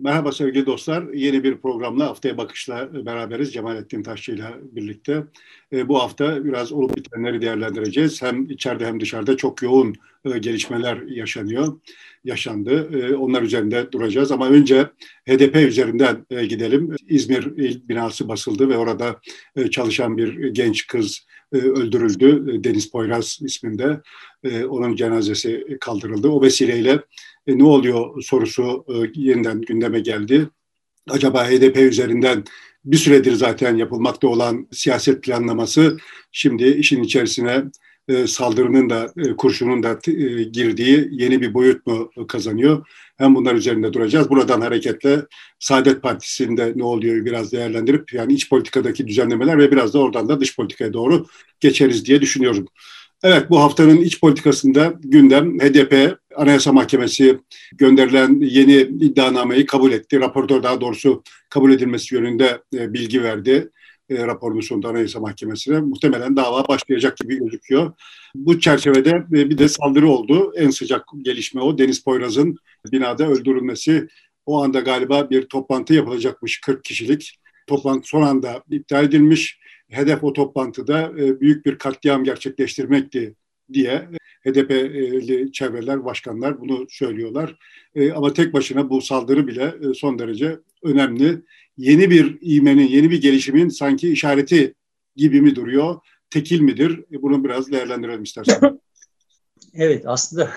Merhaba sevgili dostlar. Yeni bir programla Haftaya Bakış'la beraberiz. Cemalettin Taşçı ile birlikte. E, bu hafta biraz olup bitenleri değerlendireceğiz. Hem içeride hem dışarıda çok yoğun gelişmeler yaşanıyor, yaşandı. E, onlar üzerinde duracağız. Ama önce HDP üzerinden e, gidelim. İzmir il binası basıldı ve orada e, çalışan bir genç kız e, öldürüldü. E, Deniz Poyraz isminde. E, onun cenazesi kaldırıldı. O vesileyle e, ne oluyor sorusu e, yeniden gündeme geldi. Acaba HDP üzerinden bir süredir zaten yapılmakta olan siyaset planlaması şimdi işin içerisine e, saldırının da e, kurşunun da e, girdiği yeni bir boyut mu kazanıyor? Hem bunlar üzerinde duracağız. Buradan hareketle Saadet Partisi'nde ne oluyor biraz değerlendirip yani iç politikadaki düzenlemeler ve biraz da oradan da dış politikaya doğru geçeriz diye düşünüyorum. Evet bu haftanın iç politikasında gündem HDP Anayasa Mahkemesi gönderilen yeni iddianameyi kabul etti. Raportör daha doğrusu kabul edilmesi yönünde bilgi verdi e, raporunu sundu Anayasa Mahkemesi'ne. Muhtemelen dava başlayacak gibi gözüküyor. Bu çerçevede e, bir de saldırı oldu. En sıcak gelişme o. Deniz Poyraz'ın binada öldürülmesi. O anda galiba bir toplantı yapılacakmış 40 kişilik. Toplantı son anda iptal edilmiş hedef o toplantıda e, büyük bir katliam gerçekleştirmekti diye HDP'li çevreler, başkanlar bunu söylüyorlar. E, ama tek başına bu saldırı bile e, son derece önemli. Yeni bir iğmenin, yeni bir gelişimin sanki işareti gibi mi duruyor? Tekil midir? Bunu biraz değerlendirelim istersen. Evet aslında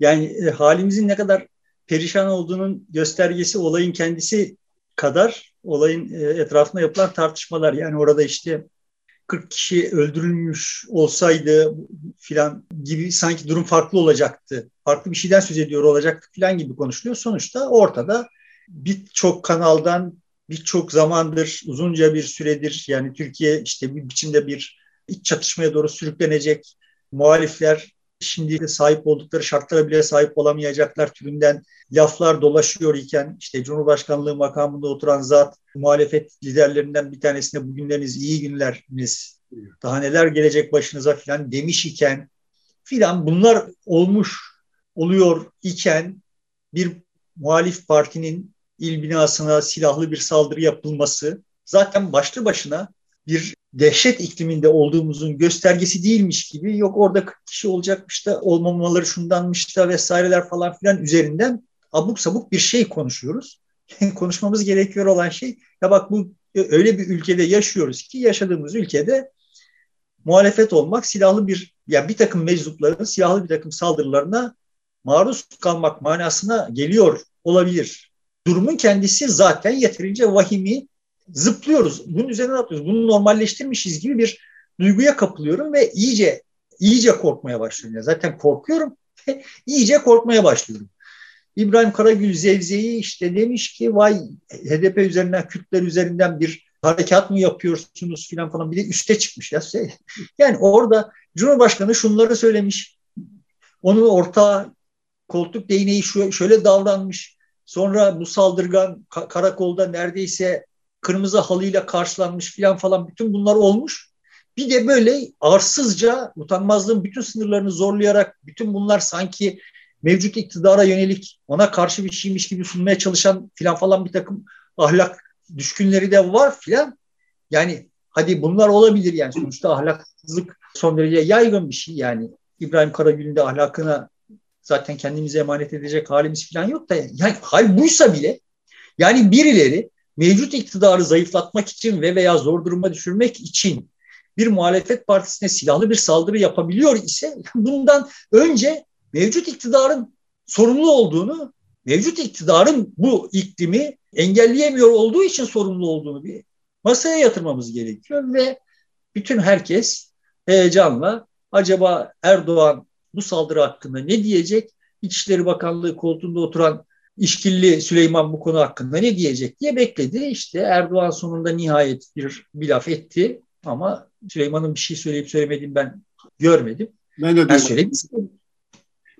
yani halimizin ne kadar perişan olduğunun göstergesi olayın kendisi kadar olayın e, etrafında yapılan tartışmalar yani orada işte 40 kişi öldürülmüş olsaydı filan gibi sanki durum farklı olacaktı. Farklı bir şeyden söz ediyor olacaktı filan gibi konuşuluyor. Sonuçta ortada birçok kanaldan birçok zamandır uzunca bir süredir yani Türkiye işte bir biçimde bir iç çatışmaya doğru sürüklenecek muhalifler şimdi sahip oldukları şartlara bile sahip olamayacaklar türünden laflar dolaşıyor iken işte Cumhurbaşkanlığı makamında oturan zat muhalefet liderlerinden bir tanesine bugünleriniz iyi günleriniz daha neler gelecek başınıza filan demiş iken filan bunlar olmuş oluyor iken bir muhalif partinin il binasına silahlı bir saldırı yapılması zaten başlı başına bir dehşet ikliminde olduğumuzun göstergesi değilmiş gibi yok orada 40 kişi olacakmış da olmamaları şundanmış da vesaireler falan filan üzerinden abuk sabuk bir şey konuşuyoruz. Konuşmamız gerekiyor olan şey ya bak bu öyle bir ülkede yaşıyoruz ki yaşadığımız ülkede muhalefet olmak silahlı bir ya bir takım meczupların silahlı bir takım saldırılarına maruz kalmak manasına geliyor olabilir. Durumun kendisi zaten yeterince vahimi zıplıyoruz. Bunun üzerine atlıyoruz. Bunu normalleştirmişiz gibi bir duyguya kapılıyorum ve iyice iyice korkmaya başlıyorum. Zaten korkuyorum. iyice korkmaya başlıyorum. İbrahim Karagül Zevze'yi işte demiş ki vay HDP üzerinden Kürtler üzerinden bir harekat mı yapıyorsunuz filan falan bir de üste çıkmış ya. Yani orada Cumhurbaşkanı şunları söylemiş. Onun ortağı koltuk değneği şöyle davranmış. Sonra bu saldırgan karakolda neredeyse kırmızı halıyla karşılanmış filan falan bütün bunlar olmuş. Bir de böyle arsızca utanmazlığın bütün sınırlarını zorlayarak bütün bunlar sanki mevcut iktidara yönelik ona karşı bir şeymiş gibi sunmaya çalışan filan falan bir takım ahlak düşkünleri de var filan. Yani hadi bunlar olabilir yani sonuçta ahlaksızlık son derece yaygın bir şey yani. İbrahim Karagül'ün de ahlakına zaten kendimize emanet edecek halimiz falan yok da yani hal buysa bile yani birileri mevcut iktidarı zayıflatmak için ve veya zor duruma düşürmek için bir muhalefet partisine silahlı bir saldırı yapabiliyor ise bundan önce mevcut iktidarın sorumlu olduğunu, mevcut iktidarın bu iklimi engelleyemiyor olduğu için sorumlu olduğunu bir masaya yatırmamız gerekiyor ve bütün herkes heyecanla acaba Erdoğan bu saldırı hakkında ne diyecek? İçişleri Bakanlığı koltuğunda oturan İşkilli Süleyman bu konu hakkında ne diyecek diye bekledi. İşte Erdoğan sonunda nihayet bir, bir laf etti ama Süleyman'ın bir şey söyleyip söylemediğini ben görmedim. Ben de duymadım.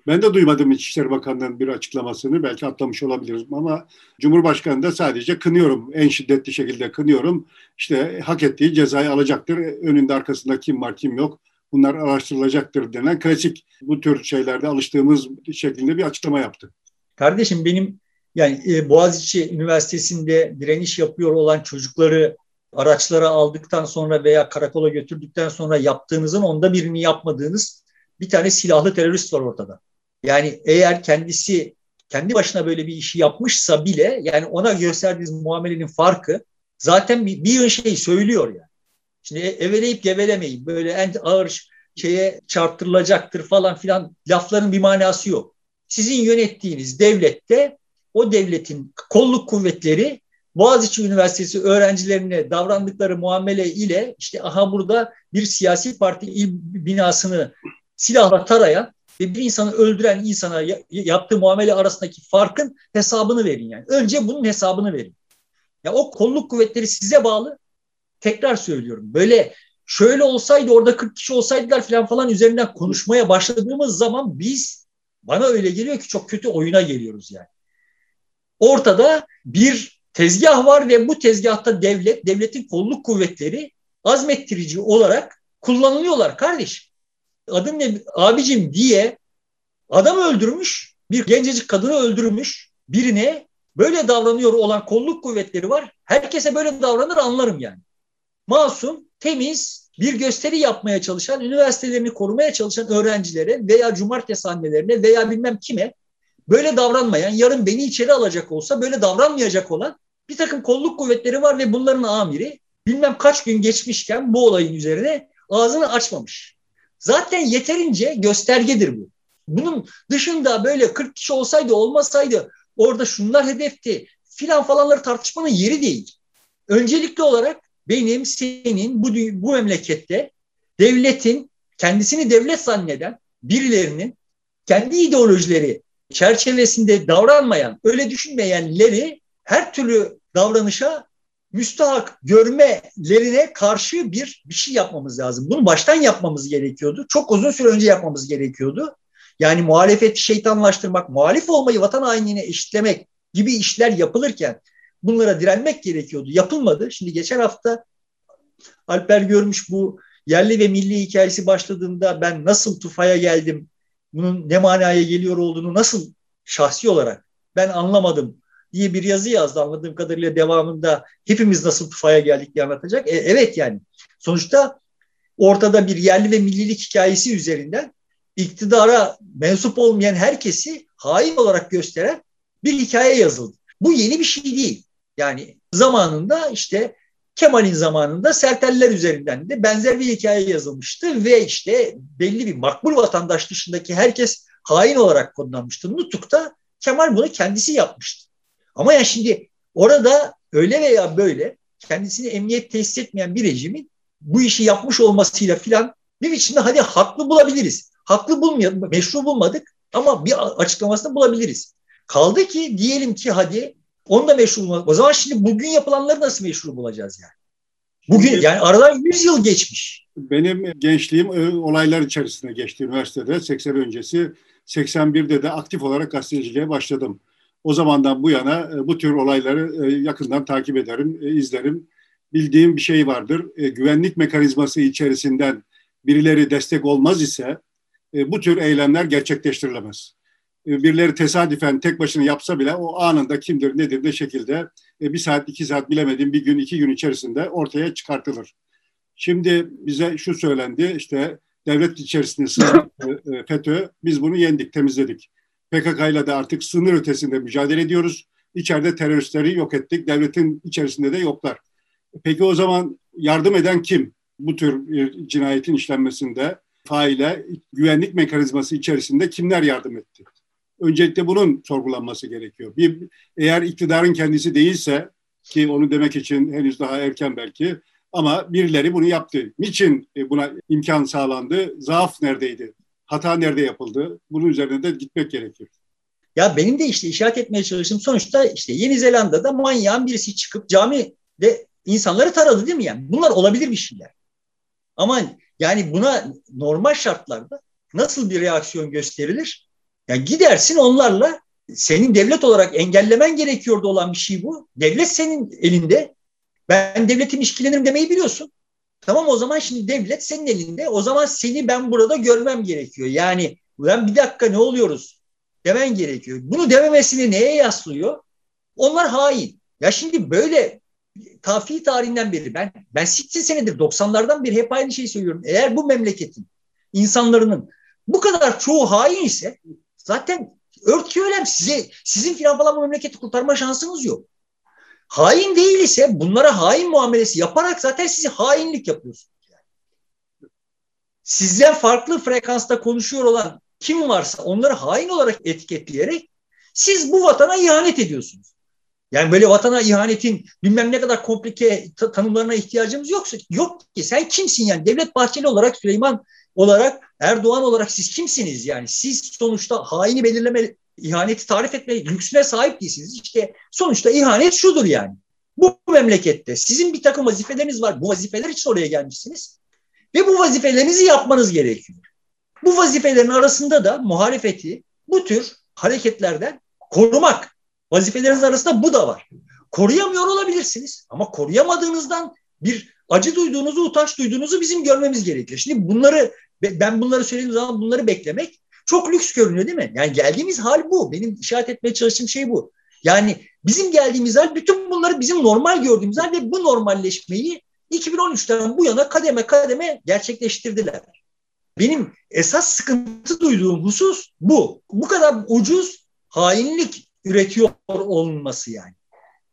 Ben de duymadım İçişleri Bakanı'nın bir açıklamasını. Belki atlamış olabiliriz ama Cumhurbaşkanı da sadece kınıyorum. En şiddetli şekilde kınıyorum. İşte hak ettiği cezayı alacaktır. Önünde arkasında kim var kim yok. Bunlar araştırılacaktır denen klasik bu tür şeylerde alıştığımız şeklinde bir açıklama yaptı. Kardeşim benim Yani e, Boğaziçi Üniversitesi'nde direniş yapıyor olan çocukları araçlara aldıktan sonra veya karakola götürdükten sonra yaptığınızın onda birini yapmadığınız bir tane silahlı terörist var ortada. Yani eğer kendisi kendi başına böyle bir işi yapmışsa bile yani ona gösterdiğiniz muamelenin farkı zaten bir, bir şey söylüyor yani. Şimdi e, eveleyip gevelemeyin böyle en ağır şeye çarptırılacaktır falan filan lafların bir manası yok. Sizin yönettiğiniz devlette o devletin kolluk kuvvetleri Boğaziçi Üniversitesi öğrencilerine davrandıkları muamele ile işte aha burada bir siyasi parti il binasını silahla tarayan ve bir insanı öldüren insana yaptığı muamele arasındaki farkın hesabını verin yani. Önce bunun hesabını verin. Ya o kolluk kuvvetleri size bağlı. Tekrar söylüyorum. Böyle şöyle olsaydı orada 40 kişi olsaydılar falan falan üzerinden konuşmaya başladığımız zaman biz bana öyle geliyor ki çok kötü oyuna geliyoruz yani. Ortada bir tezgah var ve bu tezgahta devlet, devletin kolluk kuvvetleri azmettirici olarak kullanılıyorlar kardeşim. Adın ne abicim diye adam öldürmüş, bir gencecik kadını öldürmüş birine böyle davranıyor olan kolluk kuvvetleri var. Herkese böyle davranır anlarım yani. Masum, temiz bir gösteri yapmaya çalışan, üniversitelerini korumaya çalışan öğrencilere veya cumartesi annelerine veya bilmem kime böyle davranmayan, yarın beni içeri alacak olsa böyle davranmayacak olan bir takım kolluk kuvvetleri var ve bunların amiri bilmem kaç gün geçmişken bu olayın üzerine ağzını açmamış. Zaten yeterince göstergedir bu. Bunun dışında böyle 40 kişi olsaydı olmasaydı orada şunlar hedefti filan falanları tartışmanın yeri değil. Öncelikli olarak benim, senin bu, bu memlekette devletin kendisini devlet zanneden birilerinin kendi ideolojileri çerçevesinde davranmayan, öyle düşünmeyenleri her türlü davranışa müstahak görmelerine karşı bir bir şey yapmamız lazım. Bunu baştan yapmamız gerekiyordu. Çok uzun süre önce yapmamız gerekiyordu. Yani muhalefeti şeytanlaştırmak, muhalif olmayı vatan hainliğine eşitlemek gibi işler yapılırken bunlara direnmek gerekiyordu. Yapılmadı. Şimdi geçen hafta Alper görmüş bu yerli ve milli hikayesi başladığında ben nasıl Tufa'ya geldim, bunun ne manaya geliyor olduğunu nasıl şahsi olarak ben anlamadım diye bir yazı yazdı anladığım kadarıyla devamında hepimiz nasıl Tufa'ya geldik diye anlatacak. E, evet yani sonuçta ortada bir yerli ve millilik hikayesi üzerinden iktidara mensup olmayan herkesi hain olarak gösteren bir hikaye yazıldı. Bu yeni bir şey değil. Yani zamanında işte Kemal'in zamanında Serteller üzerinden de benzer bir hikaye yazılmıştı ve işte belli bir makbul vatandaş dışındaki herkes hain olarak konumlanmıştı. Nutuk'ta Kemal bunu kendisi yapmıştı. Ama ya şimdi orada öyle veya böyle kendisini emniyet tesis etmeyen bir rejimin bu işi yapmış olmasıyla filan bir biçimde hadi haklı bulabiliriz. Haklı bulmayalım, meşru bulmadık ama bir açıklamasını bulabiliriz. Kaldı ki diyelim ki hadi onu da meşru bulmadık. O zaman şimdi bugün yapılanları nasıl meşru bulacağız yani? Bugün yani aradan 100 yıl geçmiş. Benim gençliğim e, olaylar içerisinde geçti üniversitede 80 öncesi. 81'de de aktif olarak gazeteciliğe başladım. O zamandan bu yana e, bu tür olayları e, yakından takip ederim, izlerim. Bildiğim bir şey vardır. Güvenlik mekanizması içerisinden birileri destek olmaz ise bu tür eylemler gerçekleştirilemez. Birileri tesadüfen tek başına yapsa bile o anında kimdir nedir ne şekilde bir saat iki saat bilemediğim bir gün iki gün içerisinde ortaya çıkartılır. Şimdi bize şu söylendi işte devlet içerisinde sınır e, FETÖ biz bunu yendik temizledik. PKK ile de artık sınır ötesinde mücadele ediyoruz. İçeride teröristleri yok ettik. Devletin içerisinde de yoklar. Peki o zaman yardım eden kim? Bu tür bir cinayetin işlenmesinde faile güvenlik mekanizması içerisinde kimler yardım etti? Öncelikle bunun sorgulanması gerekiyor. Bir, eğer iktidarın kendisi değilse ki onu demek için henüz daha erken belki ama birileri bunu yaptı. Niçin e, buna imkan sağlandı? Zaaf neredeydi? Hata nerede yapıldı? Bunun üzerine de gitmek gerekiyor. Ya benim de işte işaret etmeye çalıştığım sonuçta işte Yeni Zelanda'da manyağın birisi çıkıp camide insanları taradı değil mi yani? Bunlar olabilir bir şeyler. Ama yani buna normal şartlarda nasıl bir reaksiyon gösterilir? Yani gidersin onlarla senin devlet olarak engellemen gerekiyordu olan bir şey bu. Devlet senin elinde. Ben devletim işkilenirim demeyi biliyorsun. Tamam o zaman şimdi devlet senin elinde. O zaman seni ben burada görmem gerekiyor. Yani ben bir dakika ne oluyoruz demen gerekiyor. Bunu dememesini neye yaslıyor? Onlar hain. Ya şimdi böyle tafi tarihinden beri ben ben 80 senedir 90'lardan beri hep aynı şeyi söylüyorum. Eğer bu memleketin insanların bu kadar çoğu hain ise zaten örtüyor size sizin filan falan bu memleketi kurtarma şansınız yok. Hain değil ise bunlara hain muamelesi yaparak zaten sizi hainlik yapıyorsunuz. Sizden farklı frekansta konuşuyor olan kim varsa onları hain olarak etiketleyerek siz bu vatana ihanet ediyorsunuz. Yani böyle vatana ihanetin bilmem ne kadar komplike tanımlarına ihtiyacımız yoksa yok ki. Sen kimsin yani? Devlet Bahçeli olarak, Süleyman olarak, Erdoğan olarak siz kimsiniz yani? Siz sonuçta haini belirleme, ihaneti tarif etme lüksüne sahip değilsiniz. İşte sonuçta ihanet şudur yani. Bu memlekette sizin bir takım vazifeleriniz var. Bu vazifeler için oraya gelmişsiniz. Ve bu vazifelerinizi yapmanız gerekiyor. Bu vazifelerin arasında da muhalefeti bu tür hareketlerden korumak. Vazifeleriniz arasında bu da var. Koruyamıyor olabilirsiniz ama koruyamadığınızdan bir acı duyduğunuzu, utanç duyduğunuzu bizim görmemiz gerekir. Şimdi bunları ben bunları söylediğim zaman bunları beklemek çok lüks görünüyor değil mi? Yani geldiğimiz hal bu. Benim işaret etmeye çalıştığım şey bu. Yani bizim geldiğimiz hal bütün bunları bizim normal gördüğümüz hal ve bu normalleşmeyi 2013'ten bu yana kademe kademe gerçekleştirdiler. Benim esas sıkıntı duyduğum husus bu. Bu kadar ucuz hainlik üretiyor olması yani.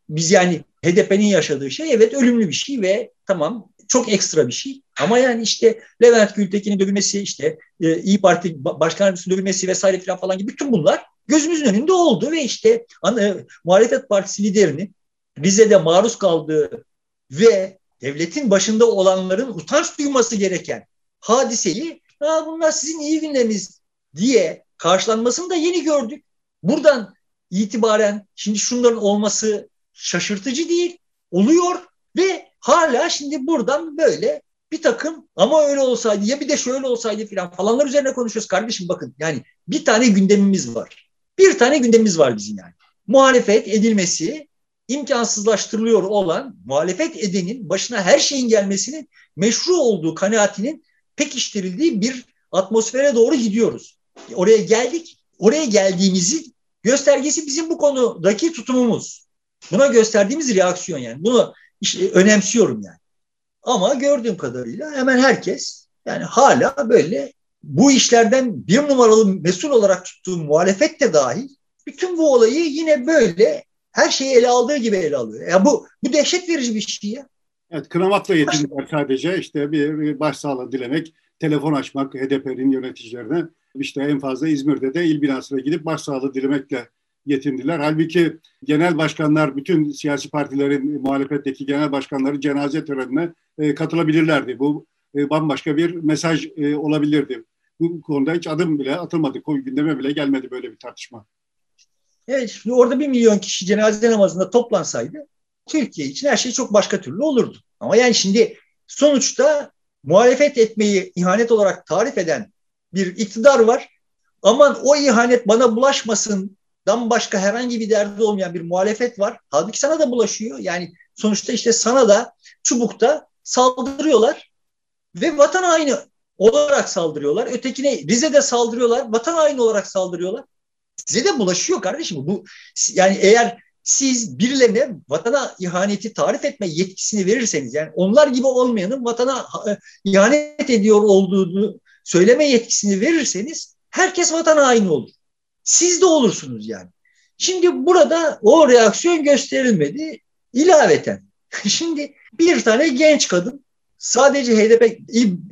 Biz yani HDP'nin yaşadığı şey evet ölümlü bir şey ve tamam çok ekstra bir şey. Ama yani işte Levent Gültekin'in dövülmesi, işte e, İyi Parti Başkan Yardımcısı'nın dövülmesi vesaire falan falan gibi bütün bunlar gözümüzün önünde oldu ve işte ana, muhalefet partisi liderinin Rize'de maruz kaldığı ve devletin başında olanların utanç duyması gereken hadiseyi Ha, bunlar sizin iyi günleriniz diye karşılanmasını da yeni gördük. Buradan itibaren şimdi şunların olması şaşırtıcı değil, oluyor ve hala şimdi buradan böyle bir takım ama öyle olsaydı ya bir de şöyle olsaydı falan falanlar üzerine konuşuyoruz kardeşim bakın yani bir tane gündemimiz var. Bir tane gündemimiz var bizim yani. Muhalefet edilmesi imkansızlaştırılıyor olan muhalefet edenin başına her şeyin gelmesinin meşru olduğu kanaatinin pekiştirildiği bir atmosfere doğru gidiyoruz. Oraya geldik. Oraya geldiğimizi göstergesi bizim bu konudaki tutumumuz. Buna gösterdiğimiz reaksiyon yani. Bunu işte önemsiyorum yani. Ama gördüğüm kadarıyla hemen herkes yani hala böyle bu işlerden bir numaralı mesul olarak tuttuğu muhalefet de dahil bütün bu olayı yine böyle her şeyi ele aldığı gibi ele alıyor. Ya bu bu dehşet verici bir şey ya. Evet, kınamakla yetindiler sadece. işte bir, bir başsağlığı dilemek, telefon açmak HDP'nin yöneticilerine. işte en fazla İzmir'de de il binasına gidip başsağlığı dilemekle yetindiler. Halbuki genel başkanlar, bütün siyasi partilerin muhalefetteki genel başkanları cenaze törenine e, katılabilirlerdi. Bu e, bambaşka bir mesaj e, olabilirdi. Bu konuda hiç adım bile atılmadı. Gündeme bile gelmedi böyle bir tartışma. Evet, şimdi orada bir milyon kişi cenaze namazında toplansaydı Türkiye için her şey çok başka türlü olurdu. Ama yani şimdi sonuçta muhalefet etmeyi ihanet olarak tarif eden bir iktidar var. Aman o ihanet bana bulaşmasından başka herhangi bir derdi olmayan bir muhalefet var. Halbuki sana da bulaşıyor. Yani sonuçta işte sana da çubukta saldırıyorlar ve vatan haini olarak saldırıyorlar. Ötekine Rize'de saldırıyorlar. Vatan haini olarak saldırıyorlar. Size de bulaşıyor kardeşim. Bu yani eğer siz birilerine vatana ihaneti tarif etme yetkisini verirseniz yani onlar gibi olmayanın vatana e, ihanet ediyor olduğunu söyleme yetkisini verirseniz herkes vatana aynı olur. Siz de olursunuz yani. Şimdi burada o reaksiyon gösterilmedi. İlaveten şimdi bir tane genç kadın sadece HDP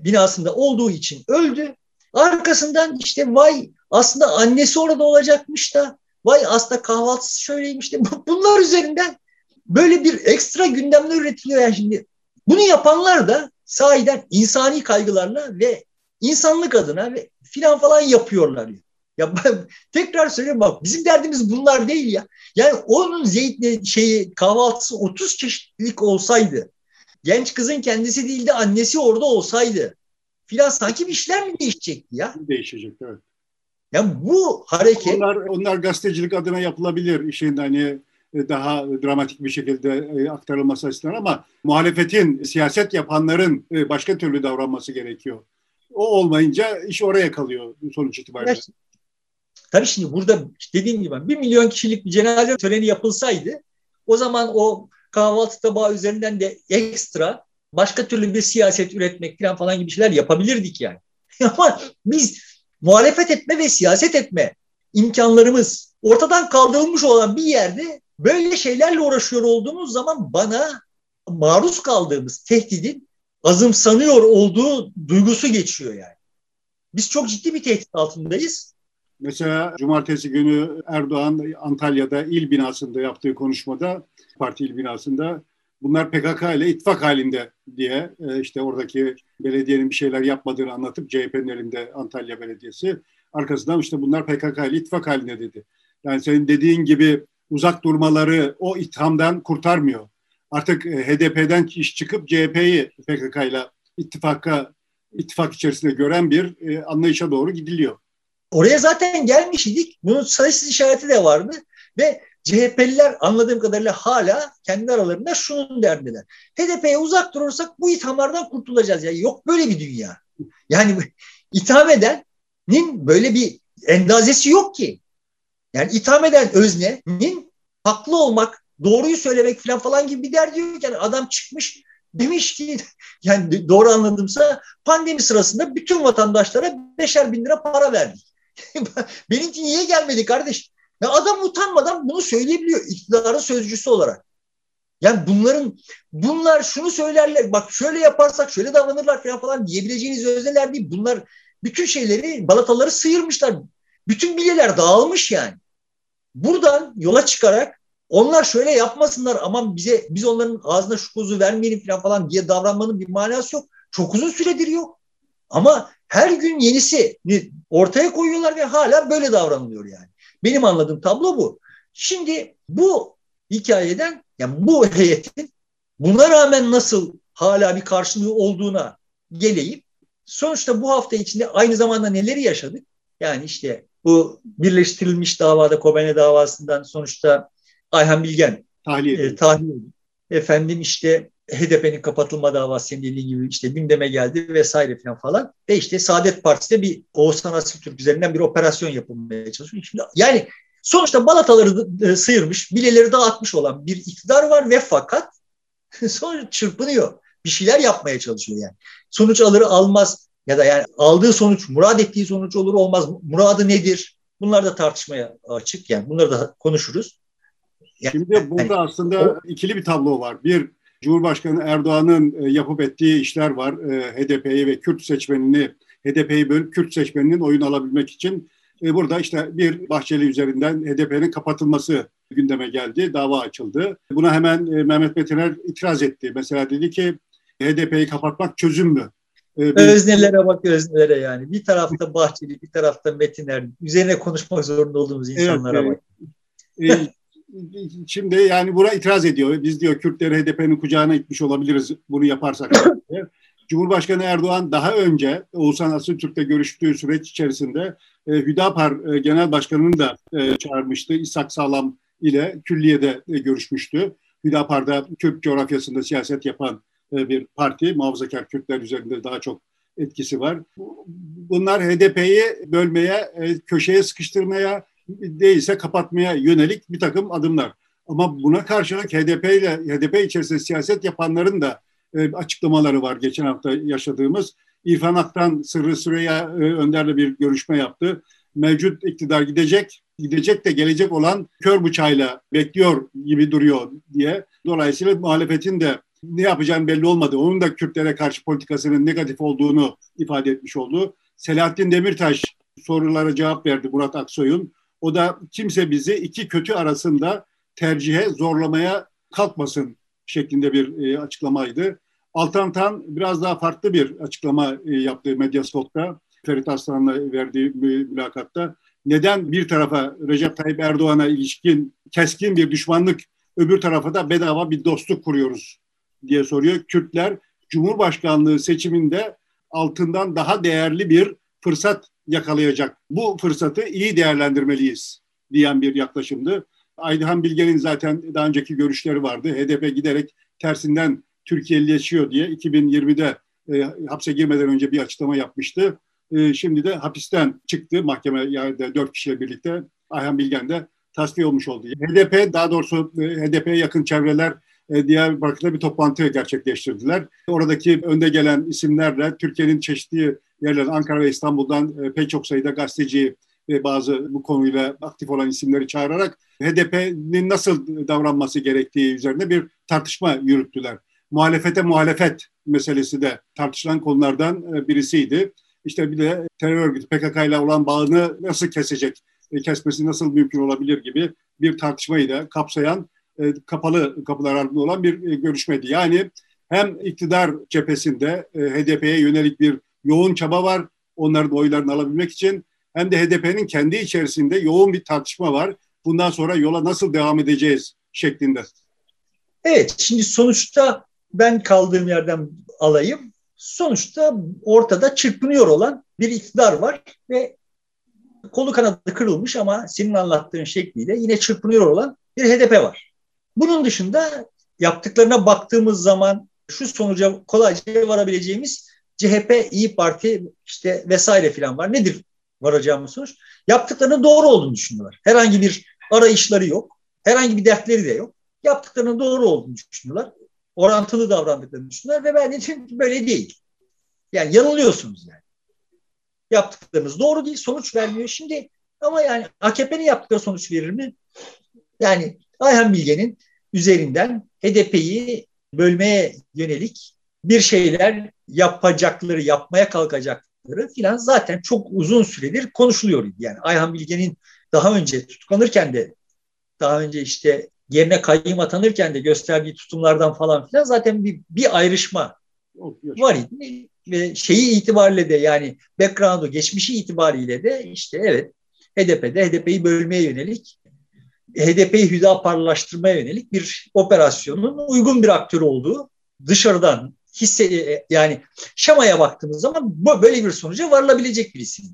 binasında olduğu için öldü. Arkasından işte vay aslında annesi orada olacakmış da Vay aslında kahvaltısı şöyleymiş de bunlar üzerinden böyle bir ekstra gündemler üretiliyor yani şimdi. Bunu yapanlar da sahiden insani kaygılarla ve insanlık adına ve filan falan yapıyorlar. Ya, ya ben, tekrar söylüyorum bak bizim derdimiz bunlar değil ya. Yani onun zeytli şeyi kahvaltısı 30 çeşitlilik olsaydı genç kızın kendisi değil de annesi orada olsaydı filan sanki bir işler mi değişecekti ya? Değişecek evet. Yani bu hareket... Onlar, onlar gazetecilik adına yapılabilir işin hani e, daha dramatik bir şekilde e, aktarılması açısından ama muhalefetin, siyaset yapanların e, başka türlü davranması gerekiyor. O olmayınca iş oraya kalıyor sonuç itibariyle. Tabii şimdi burada dediğim gibi bir milyon kişilik bir cenaze töreni yapılsaydı o zaman o kahvaltı tabağı üzerinden de ekstra başka türlü bir siyaset üretmek falan falan gibi şeyler yapabilirdik yani. Ama biz muhalefet etme ve siyaset etme imkanlarımız ortadan kaldırılmış olan bir yerde böyle şeylerle uğraşıyor olduğumuz zaman bana maruz kaldığımız tehdidin azımsanıyor olduğu duygusu geçiyor yani. Biz çok ciddi bir tehdit altındayız. Mesela cumartesi günü Erdoğan Antalya'da il binasında yaptığı konuşmada, parti il binasında bunlar PKK ile ittifak halinde diye e, işte oradaki belediyenin bir şeyler yapmadığını anlatıp CHP'nin elinde Antalya Belediyesi arkasından işte bunlar PKK ile ittifak halinde dedi. Yani senin dediğin gibi uzak durmaları o ithamdan kurtarmıyor. Artık e, HDP'den iş çıkıp CHP'yi PKK ile ittifaka ittifak içerisinde gören bir e, anlayışa doğru gidiliyor. Oraya zaten gelmiş idik. Bunun sayısız işareti de vardı ve CHP'liler anladığım kadarıyla hala kendi aralarında şunun derdindeler. HDP'ye uzak durursak bu ithamlardan kurtulacağız. Ya yok böyle bir dünya. Yani itham edenin böyle bir endazesi yok ki. Yani itham eden öznenin haklı olmak, doğruyu söylemek falan falan gibi bir derdi yok. Yani adam çıkmış demiş ki yani doğru anladımsa pandemi sırasında bütün vatandaşlara beşer bin lira para verdik. Benimki niye gelmedi kardeş? Ya adam utanmadan bunu söyleyebiliyor iktidarın sözcüsü olarak. Yani bunların bunlar şunu söylerler bak şöyle yaparsak şöyle davranırlar falan falan diyebileceğiniz özneler değil. Bunlar bütün şeyleri balataları sıyırmışlar. Bütün bilyeler dağılmış yani. Buradan yola çıkarak onlar şöyle yapmasınlar ama bize biz onların ağzına şu kuzu vermeyelim falan falan diye davranmanın bir manası yok. Çok uzun süredir yok. Ama her gün yenisi ortaya koyuyorlar ve hala böyle davranılıyor yani. Benim anladığım tablo bu. Şimdi bu hikayeden yani bu heyetin buna rağmen nasıl hala bir karşılığı olduğuna geleyim. Sonuçta bu hafta içinde aynı zamanda neleri yaşadık? Yani işte bu birleştirilmiş davada Kobane davasından sonuçta Ayhan Bilgen tahliye e, tahliye Efendim işte HDP'nin kapatılma davası senin dediğin gibi işte gündeme geldi vesaire falan falan. Ve işte Saadet Partisi'de bir Oğuzhan Asiltürk üzerinden bir operasyon yapılmaya çalışıyor. Şimdi yani sonuçta balataları e, sıyırmış, bileleri dağıtmış olan bir iktidar var ve fakat sonra çırpınıyor. Bir şeyler yapmaya çalışıyor yani. Sonuç alır almaz ya da yani aldığı sonuç, murad ettiği sonuç olur olmaz. Muradı nedir? Bunlar da tartışmaya açık yani. Bunları da konuşuruz. Yani, Şimdi burada aslında o, ikili bir tablo var. Bir, Cumhurbaşkanı Erdoğan'ın e, yapıp ettiği işler var. E, HDP'yi ve Kürt seçmenini, HDP'yi bölüp Kürt seçmeninin oyun alabilmek için. E, burada işte bir Bahçeli üzerinden HDP'nin kapatılması gündeme geldi, dava açıldı. Buna hemen Mehmet Metiner itiraz etti. Mesela dedi ki HDP'yi kapatmak çözüm mü? Öznelere bak öznelere yani. Bir tarafta Bahçeli, bir tarafta Metiner. Üzerine konuşmak zorunda olduğumuz insanlara evet, bak. E, şimdi yani buna itiraz ediyor. Biz diyor Kürtleri HDP'nin kucağına itmiş olabiliriz bunu yaparsak. Cumhurbaşkanı Erdoğan daha önce Oğuzhan Asıltürk'le görüştüğü süreç içerisinde e, Hüdapar e, Genel Başkanı'nı da e, çağırmıştı. İshak Sağlam ile külliyede e, görüşmüştü. Hüdapar'da Kürt coğrafyasında siyaset yapan e, bir parti. Muhafazakar Kürtler üzerinde daha çok etkisi var. Bunlar HDP'yi bölmeye, e, köşeye sıkıştırmaya, değilse kapatmaya yönelik bir takım adımlar. Ama buna karşılık HDP ile HDP içerisinde siyaset yapanların da e, açıklamaları var geçen hafta yaşadığımız. İrfan Aktan Sırrı Süreyya e, Önder'le bir görüşme yaptı. Mevcut iktidar gidecek, gidecek de gelecek olan kör bıçağıyla bekliyor gibi duruyor diye. Dolayısıyla muhalefetin de ne yapacağını belli olmadı. Onun da Kürtlere karşı politikasının negatif olduğunu ifade etmiş oldu. Selahattin Demirtaş sorulara cevap verdi Murat Aksoy'un. O da kimse bizi iki kötü arasında tercihe zorlamaya kalkmasın şeklinde bir e, açıklamaydı. Altantan biraz daha farklı bir açıklama e, yaptı Medyaskop'ta. Ferit Aslan'la verdiği mülakatta. Neden bir tarafa Recep Tayyip Erdoğan'a ilişkin keskin bir düşmanlık, öbür tarafa da bedava bir dostluk kuruyoruz diye soruyor. Kürtler Cumhurbaşkanlığı seçiminde altından daha değerli bir fırsat yakalayacak. Bu fırsatı iyi değerlendirmeliyiz diyen bir yaklaşımdı. Aydıhan Bilge'nin zaten daha önceki görüşleri vardı. HDP giderek tersinden Türkiye'lileşiyor diye 2020'de e, hapse girmeden önce bir açıklama yapmıştı. E, şimdi de hapisten çıktı mahkeme yerde dört kişiyle birlikte Ayhan Bilgen de tasfiye olmuş oldu. HDP daha doğrusu e, HDP'ye yakın çevreler Diyarbakır'da bir toplantı gerçekleştirdiler. Oradaki önde gelen isimlerle Türkiye'nin çeşitli yerlerden Ankara ve İstanbul'dan e, pek çok sayıda gazeteci ve bazı bu konuyla aktif olan isimleri çağırarak HDP'nin nasıl davranması gerektiği üzerine bir tartışma yürüttüler. Muhalefete muhalefet meselesi de tartışılan konulardan e, birisiydi. İşte bir de terör örgütü PKK ile olan bağını nasıl kesecek, kesmesi nasıl mümkün olabilir gibi bir tartışmayı da kapsayan e, kapalı kapılar ardında olan bir e, görüşmeydi. Yani hem iktidar cephesinde e, HDP'ye yönelik bir yoğun çaba var onların oylarını alabilmek için hem de HDP'nin kendi içerisinde yoğun bir tartışma var. Bundan sonra yola nasıl devam edeceğiz şeklinde. Evet, şimdi sonuçta ben kaldığım yerden alayım. Sonuçta ortada çırpınıyor olan bir iktidar var ve kolu kanadı kırılmış ama senin anlattığın şekliyle yine çırpınıyor olan bir HDP var. Bunun dışında yaptıklarına baktığımız zaman şu sonuca kolayca varabileceğimiz CHP, İyi Parti işte vesaire filan var. Nedir varacağımız sonuç? Yaptıklarının doğru olduğunu düşünüyorlar. Herhangi bir arayışları yok. Herhangi bir dertleri de yok. Yaptıklarının doğru olduğunu düşünüyorlar. Orantılı davrandıklarını düşünüyorlar ve ben de böyle değil. Yani yanılıyorsunuz yani. Yaptıklarınız doğru değil, sonuç vermiyor. Şimdi ama yani AKP'nin yaptıkları sonuç verir mi? Yani Ayhan Bilge'nin üzerinden HDP'yi bölmeye yönelik bir şeyler yapacakları, yapmaya kalkacakları filan zaten çok uzun süredir konuşuluyor. Yani Ayhan Bilge'nin daha önce tutuklanırken de daha önce işte yerine kayyım atanırken de gösterdiği tutumlardan falan filan zaten bir, bir ayrışma var idi. Ve şeyi itibariyle de yani background'u, geçmişi itibariyle de işte evet HDP'de HDP'yi bölmeye yönelik HDP'yi Hüdaparlaştırmaya yönelik bir operasyonun uygun bir aktör olduğu dışarıdan hisse e, yani şemaya baktığımız zaman böyle bir sonuca varılabilecek bir isim.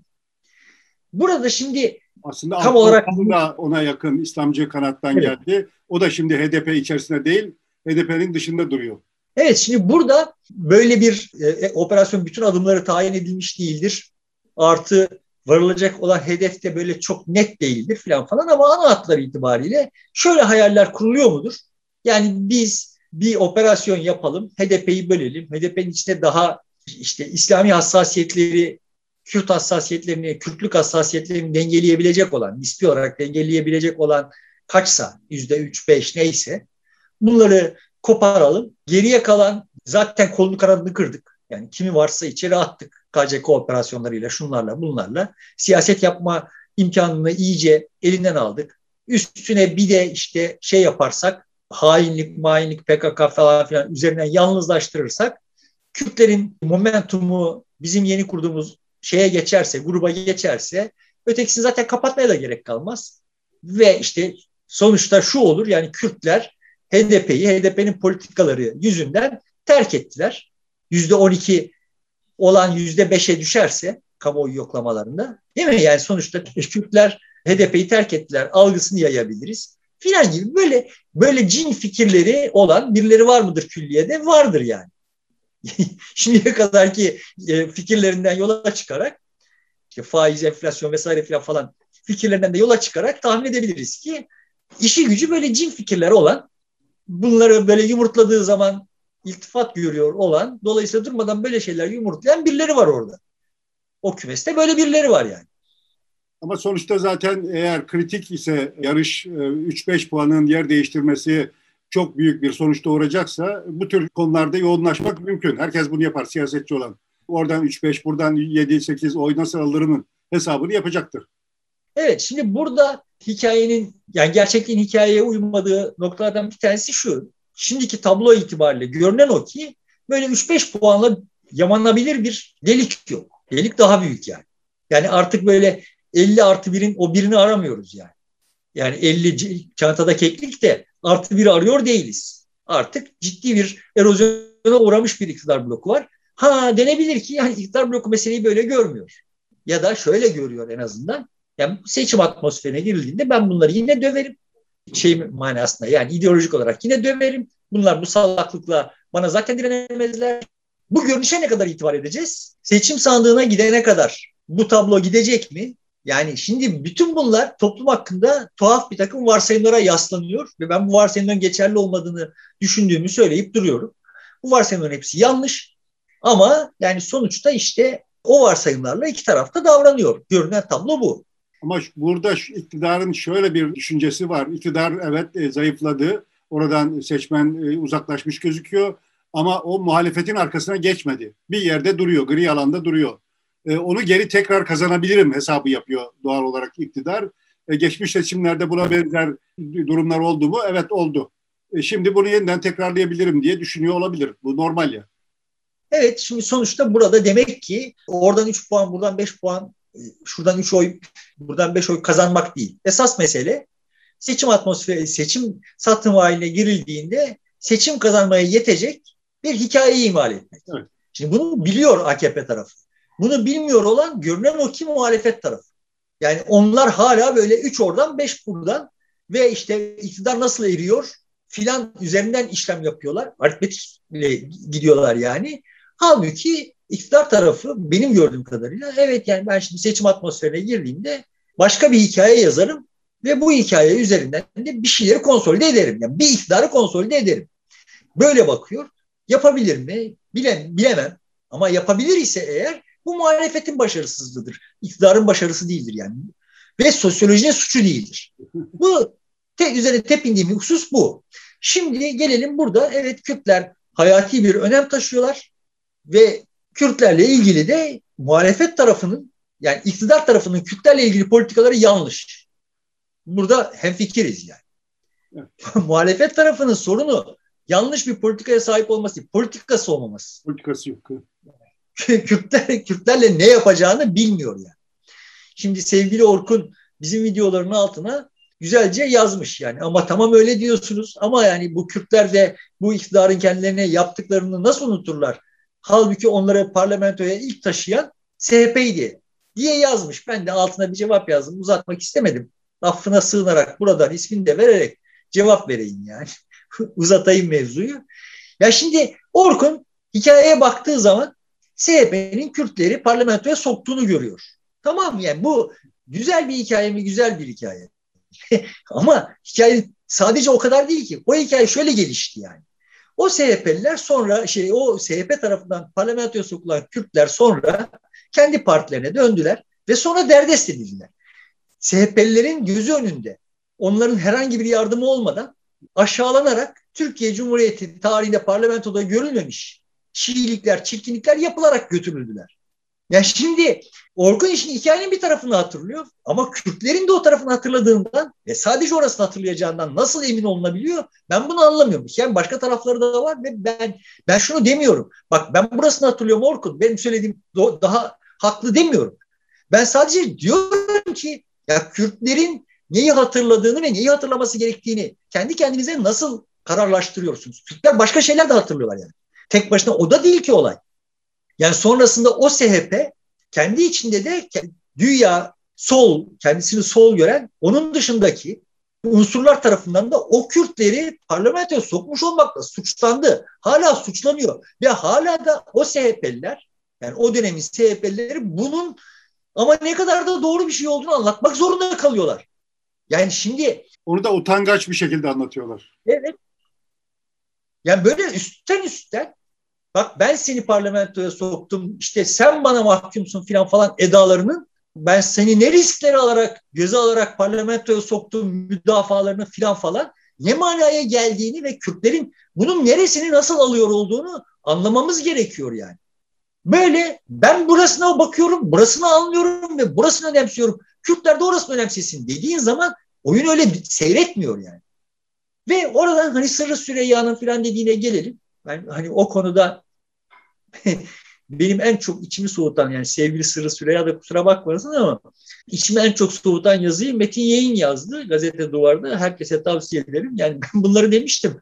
Burada şimdi aslında tam olarak da ona yakın İslamcı kanattan evet. geldi. O da şimdi HDP içerisinde değil, HDP'nin dışında duruyor. Evet şimdi burada böyle bir e, e, operasyon bütün adımları tayin edilmiş değildir. Artı varılacak olan hedef de böyle çok net değildir falan falan ama ana hatları itibariyle şöyle hayaller kuruluyor mudur? Yani biz bir operasyon yapalım, HDP'yi bölelim. HDP'nin içinde daha işte İslami hassasiyetleri, Kürt hassasiyetlerini, Kürtlük hassasiyetlerini dengeleyebilecek olan, nispi olarak dengeleyebilecek olan kaçsa, yüzde üç, beş neyse bunları koparalım. Geriye kalan zaten kolunu kanadını kırdık. Yani kimi varsa içeri attık. KCK operasyonlarıyla, şunlarla, bunlarla siyaset yapma imkanını iyice elinden aldık. Üstüne bir de işte şey yaparsak, hainlik, mainlik, PKK falan filan üzerinden yalnızlaştırırsak, Kürtlerin momentumu bizim yeni kurduğumuz şeye geçerse, gruba geçerse, ötekisini zaten kapatmaya da gerek kalmaz. Ve işte sonuçta şu olur, yani Kürtler HDP'yi, HDP'nin politikaları yüzünden terk ettiler. Yüzde 12 olan yüzde beşe düşerse kamuoyu yoklamalarında değil mi? Yani sonuçta Kürtler HDP'yi terk ettiler algısını yayabiliriz filan gibi böyle böyle cin fikirleri olan birileri var mıdır külliyede? Vardır yani. Şimdiye kadar ki e, fikirlerinden yola çıkarak işte faiz, enflasyon vesaire filan falan fikirlerinden de yola çıkarak tahmin edebiliriz ki işi gücü böyle cin fikirleri olan bunları böyle yumurtladığı zaman iltifat görüyor olan, dolayısıyla durmadan böyle şeyler yumurtlayan birileri var orada. O kümeste böyle birileri var yani. Ama sonuçta zaten eğer kritik ise yarış 3-5 e, puanın yer değiştirmesi çok büyük bir sonuç doğuracaksa bu tür konularda yoğunlaşmak mümkün. Herkes bunu yapar siyasetçi olan. Oradan 3-5, buradan 7-8 oy nasıl alırımın hesabını yapacaktır. Evet şimdi burada hikayenin yani gerçekliğin hikayeye uymadığı noktalardan bir tanesi şu şimdiki tablo itibariyle görünen o ki böyle 3-5 puanla yamanabilir bir delik yok. Delik daha büyük yani. Yani artık böyle 50 artı birin o birini aramıyoruz yani. Yani 50 çantada keklik de artı biri arıyor değiliz. Artık ciddi bir erozyona uğramış bir iktidar bloku var. Ha denebilir ki yani iktidar bloku meseleyi böyle görmüyor. Ya da şöyle görüyor en azından. Yani seçim atmosferine girildiğinde ben bunları yine döverim şey manasında yani ideolojik olarak yine döverim. Bunlar bu salaklıkla bana zaten direnemezler. bu görünüşe ne kadar itibar edeceğiz? Seçim sandığına gidene kadar bu tablo gidecek mi? Yani şimdi bütün bunlar toplum hakkında tuhaf bir takım varsayımlara yaslanıyor ve ben bu varsayımların geçerli olmadığını düşündüğümü söyleyip duruyorum. Bu varsayımların hepsi yanlış ama yani sonuçta işte o varsayımlarla iki tarafta davranıyor. Görünen tablo bu. Ama burada iktidarın şöyle bir düşüncesi var. İktidar evet e, zayıfladı. Oradan seçmen e, uzaklaşmış gözüküyor. Ama o muhalefetin arkasına geçmedi. Bir yerde duruyor, gri alanda duruyor. E, onu geri tekrar kazanabilirim hesabı yapıyor doğal olarak iktidar. Geçmiş seçimlerde buna benzer durumlar oldu mu? Evet oldu. Şimdi bunu yeniden tekrarlayabilirim diye düşünüyor olabilir. Bu normal ya. Evet şimdi sonuçta burada demek ki oradan 3 puan buradan 5 puan şuradan 3 oy buradan 5 oy kazanmak değil. Esas mesele seçim atmosferi, seçim satım haline girildiğinde seçim kazanmaya yetecek bir hikayeyi imal etmek. Evet. Şimdi bunu biliyor AKP tarafı. Bunu bilmiyor olan görünen o ki muhalefet tarafı. Yani onlar hala böyle üç oradan beş buradan ve işte iktidar nasıl eriyor filan üzerinden işlem yapıyorlar. Aritmetikle gidiyorlar yani. Halbuki iktidar tarafı benim gördüğüm kadarıyla evet yani ben şimdi seçim atmosferine girdiğimde başka bir hikaye yazarım ve bu hikaye üzerinden de bir şeyleri konsolide ederim. Yani bir iktidarı konsolide ederim. Böyle bakıyor. Yapabilir mi? Bile, bilemem. Ama yapabilir ise eğer bu muhalefetin başarısızlığıdır. İktidarın başarısı değildir yani. Ve sosyolojinin suçu değildir. Bu te, üzerine tepindiğim husus bu. Şimdi gelelim burada evet Kürtler hayati bir önem taşıyorlar ve Kürtlerle ilgili de muhalefet tarafının yani iktidar tarafının Kürtlerle ilgili politikaları yanlış. Burada hemfikiriz yani. Evet. muhalefet tarafının sorunu yanlış bir politikaya sahip olması değil, politikası olmaması. Politikası yok. Kürtler, Kürtlerle ne yapacağını bilmiyor yani. Şimdi sevgili Orkun bizim videoların altına güzelce yazmış yani ama tamam öyle diyorsunuz ama yani bu Kürtler de bu iktidarın kendilerine yaptıklarını nasıl unuturlar? Halbuki onları parlamentoya ilk taşıyan CHP'ydi diye yazmış. Ben de altına bir cevap yazdım. Uzatmak istemedim. Affına sığınarak buradan ismini de vererek cevap vereyim yani. Uzatayım mevzuyu. Ya şimdi Orkun hikayeye baktığı zaman CHP'nin Kürtleri parlamentoya soktuğunu görüyor. Tamam yani bu güzel bir hikaye mi? Güzel bir hikaye. Ama hikaye sadece o kadar değil ki. O hikaye şöyle gelişti yani. O CHP'liler sonra şey o CHP tarafından parlamentoya sokulan Kürtler sonra kendi partilerine döndüler ve sonra derdest edildiler. CHP'lilerin gözü önünde onların herhangi bir yardımı olmadan aşağılanarak Türkiye Cumhuriyeti tarihinde parlamentoda görülmemiş çiğlikler, çirkinlikler yapılarak götürüldüler. Ya şimdi Orkun işin hikayenin bir tarafını hatırlıyor ama Kürtlerin de o tarafını hatırladığından ve sadece orasını hatırlayacağından nasıl emin olunabiliyor ben bunu anlamıyorum. Yani başka tarafları da var ve ben ben şunu demiyorum. Bak ben burasını hatırlıyorum Orkun. Benim söylediğim daha haklı demiyorum. Ben sadece diyorum ki ya Kürtlerin neyi hatırladığını ve neyi hatırlaması gerektiğini kendi kendinize nasıl kararlaştırıyorsunuz? Kürtler başka şeyler de hatırlıyorlar yani. Tek başına o da değil ki olay. Yani sonrasında o SHP kendi içinde de dünya sol, kendisini sol gören onun dışındaki unsurlar tarafından da o Kürtleri parlamentoya sokmuş olmakla suçlandı. Hala suçlanıyor ve hala da o SHP'liler yani o dönemin SHP'lileri bunun ama ne kadar da doğru bir şey olduğunu anlatmak zorunda kalıyorlar. Yani şimdi onu da utangaç bir şekilde anlatıyorlar. Evet. Yani böyle üstten üstten bak ben seni parlamentoya soktum işte sen bana mahkumsun filan falan edalarının ben seni ne riskleri alarak göze alarak parlamentoya soktum müdafalarını filan falan ne manaya geldiğini ve Kürtlerin bunun neresini nasıl alıyor olduğunu anlamamız gerekiyor yani. Böyle ben burasına bakıyorum, burasını anlıyorum ve burasını önemsiyorum. Kürtler de orasını önemsesin dediğin zaman oyun öyle seyretmiyor yani. Ve oradan hani Sırrı Süreyya'nın filan dediğine gelelim. Ben hani o konuda benim en çok içimi soğutan yani sevgili Sırrı Süreyya da kusura bakmasın ama içimi en çok soğutan yazıyı Metin Yayın yazdı gazete duvarda. Herkese tavsiye ederim. Yani ben bunları demiştim.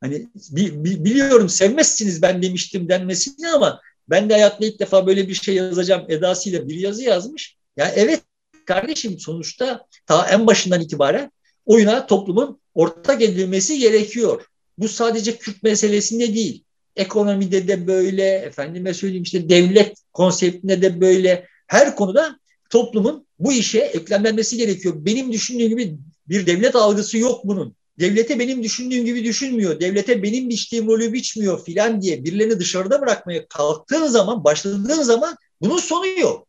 Hani bi, bi, biliyorum sevmezsiniz ben demiştim denmesini ama ben de hayatta ilk defa böyle bir şey yazacağım edasıyla bir yazı yazmış. Ya yani evet kardeşim sonuçta ta en başından itibaren oyuna toplumun ortak edilmesi gerekiyor. Bu sadece Kürt meselesinde değil. Ekonomide de böyle, efendime söyleyeyim işte devlet konseptinde de böyle. Her konuda toplumun bu işe eklemlenmesi gerekiyor. Benim düşündüğüm gibi bir devlet algısı yok bunun. Devlete benim düşündüğüm gibi düşünmüyor. Devlete benim biçtiğim rolü biçmiyor filan diye birilerini dışarıda bırakmaya kalktığın zaman, başladığın zaman bunun sonu yok.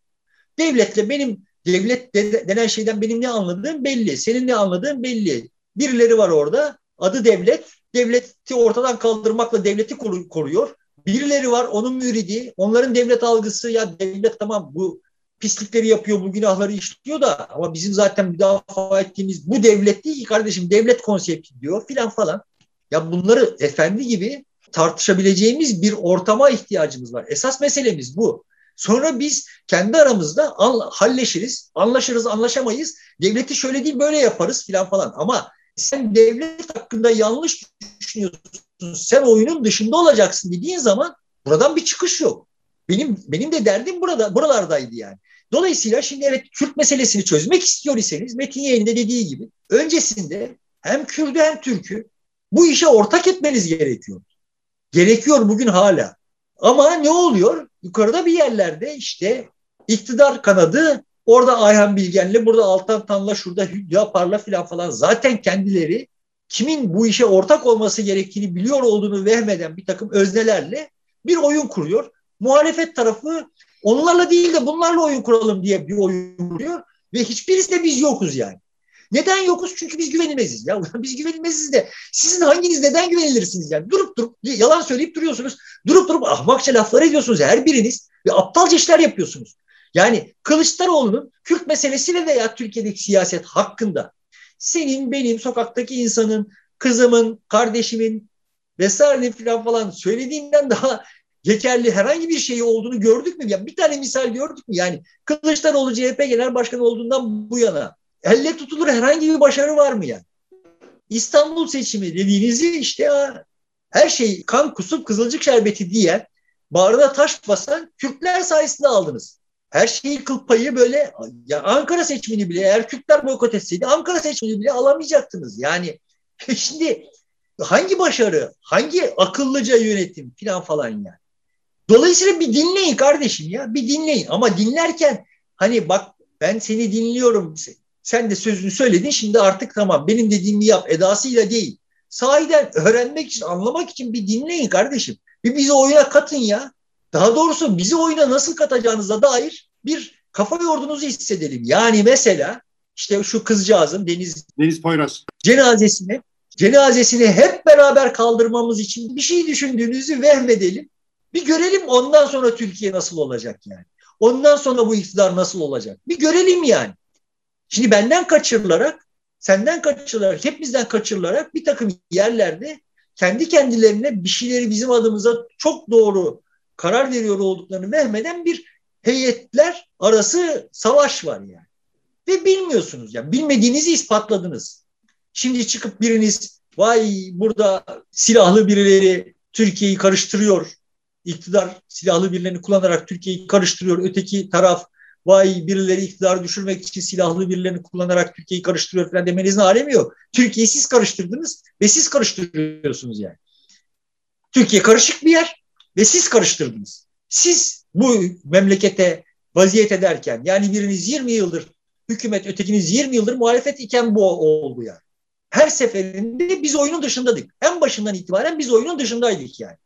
Devletle benim devlet denen şeyden benim ne anladığım belli. Senin ne anladığın belli. Birileri var orada. Adı devlet. Devleti ortadan kaldırmakla devleti koruyor. Birileri var onun müridi. Onların devlet algısı ya devlet tamam bu pislikleri yapıyor, bu günahları işliyor da ama bizim zaten müdafaa ettiğimiz bu devlet değil ki kardeşim devlet konsepti diyor filan falan. Ya bunları efendi gibi tartışabileceğimiz bir ortama ihtiyacımız var. Esas meselemiz bu. Sonra biz kendi aramızda halleşiriz, anlaşırız, anlaşamayız. Devleti şöyle değil böyle yaparız filan falan. Ama sen devlet hakkında yanlış düşünüyorsun, sen oyunun dışında olacaksın dediğin zaman buradan bir çıkış yok. Benim benim de derdim burada buralardaydı yani. Dolayısıyla şimdi evet Kürt meselesini çözmek istiyor iseniz Metin Yeğen'in de dediği gibi öncesinde hem Kürt'ü hem Türk'ü bu işe ortak etmeniz gerekiyor. Gerekiyor bugün hala. Ama ne oluyor? Yukarıda bir yerlerde işte iktidar kanadı orada Ayhan Bilgen'le burada Altan Tan'la şurada Hülya Parla filan falan zaten kendileri kimin bu işe ortak olması gerektiğini biliyor olduğunu vehmeden bir takım öznelerle bir oyun kuruyor. Muhalefet tarafı onlarla değil de bunlarla oyun kuralım diye bir oyun kuruyor ve hiçbirisi de biz yokuz yani. Neden yokuz? Çünkü biz güvenilmeziz. Ya biz güvenilmeziz de sizin hanginiz neden güvenilirsiniz yani? Durup durup yalan söyleyip duruyorsunuz. Durup durup ahmakça laflar ediyorsunuz her biriniz ve aptalca işler yapıyorsunuz. Yani Kılıçdaroğlu'nun Kürt meselesi veya Türkiye'deki siyaset hakkında senin, benim, sokaktaki insanın, kızımın, kardeşimin vesaire falan falan söylediğinden daha geçerli herhangi bir şey olduğunu gördük mü? Yani bir tane misal gördük mü? Yani Kılıçdaroğlu CHP Genel Başkanı olduğundan bu yana elle tutulur herhangi bir başarı var mı yani? İstanbul seçimi dediğinizi işte ya, her şey kan kusup kızılcık şerbeti diye bağrına taş basan Kürtler sayesinde aldınız. Her şeyi kıl payı böyle ya Ankara seçimini bile eğer Kürtler boykot etseydi Ankara seçimini bile alamayacaktınız. Yani şimdi hangi başarı, hangi akıllıca yönetim falan falan yani. Dolayısıyla bir dinleyin kardeşim ya bir dinleyin ama dinlerken hani bak ben seni dinliyorum sen de sözünü söyledin şimdi artık tamam benim dediğimi yap edasıyla değil. Sahiden öğrenmek için anlamak için bir dinleyin kardeşim. Bir bizi oyuna katın ya. Daha doğrusu bizi oyuna nasıl katacağınıza dair bir kafa yorduğunuzu hissedelim. Yani mesela işte şu kızcağızın Deniz Deniz Poyraz cenazesini cenazesini hep beraber kaldırmamız için bir şey düşündüğünüzü vehmedelim. Bir görelim ondan sonra Türkiye nasıl olacak yani. Ondan sonra bu iktidar nasıl olacak? Bir görelim yani. Şimdi benden kaçırılarak, senden kaçırılarak, hepimizden kaçırılarak bir takım yerlerde kendi kendilerine bir şeyleri bizim adımıza çok doğru karar veriyor olduklarını vehmeden bir heyetler arası savaş var yani. Ve bilmiyorsunuz yani bilmediğinizi ispatladınız. Şimdi çıkıp biriniz vay burada silahlı birileri Türkiye'yi karıştırıyor. İktidar silahlı birilerini kullanarak Türkiye'yi karıştırıyor. Öteki taraf vay birileri iktidarı düşürmek için silahlı birilerini kullanarak Türkiye'yi karıştırıyor falan demenizin alemi yok. Türkiye'yi siz karıştırdınız ve siz karıştırıyorsunuz yani. Türkiye karışık bir yer ve siz karıştırdınız. Siz bu memlekete vaziyet ederken yani biriniz 20 yıldır hükümet ötekiniz 20 yıldır muhalefet iken bu oldu yani. Her seferinde biz oyunun dışındaydık. En başından itibaren biz oyunun dışındaydık yani.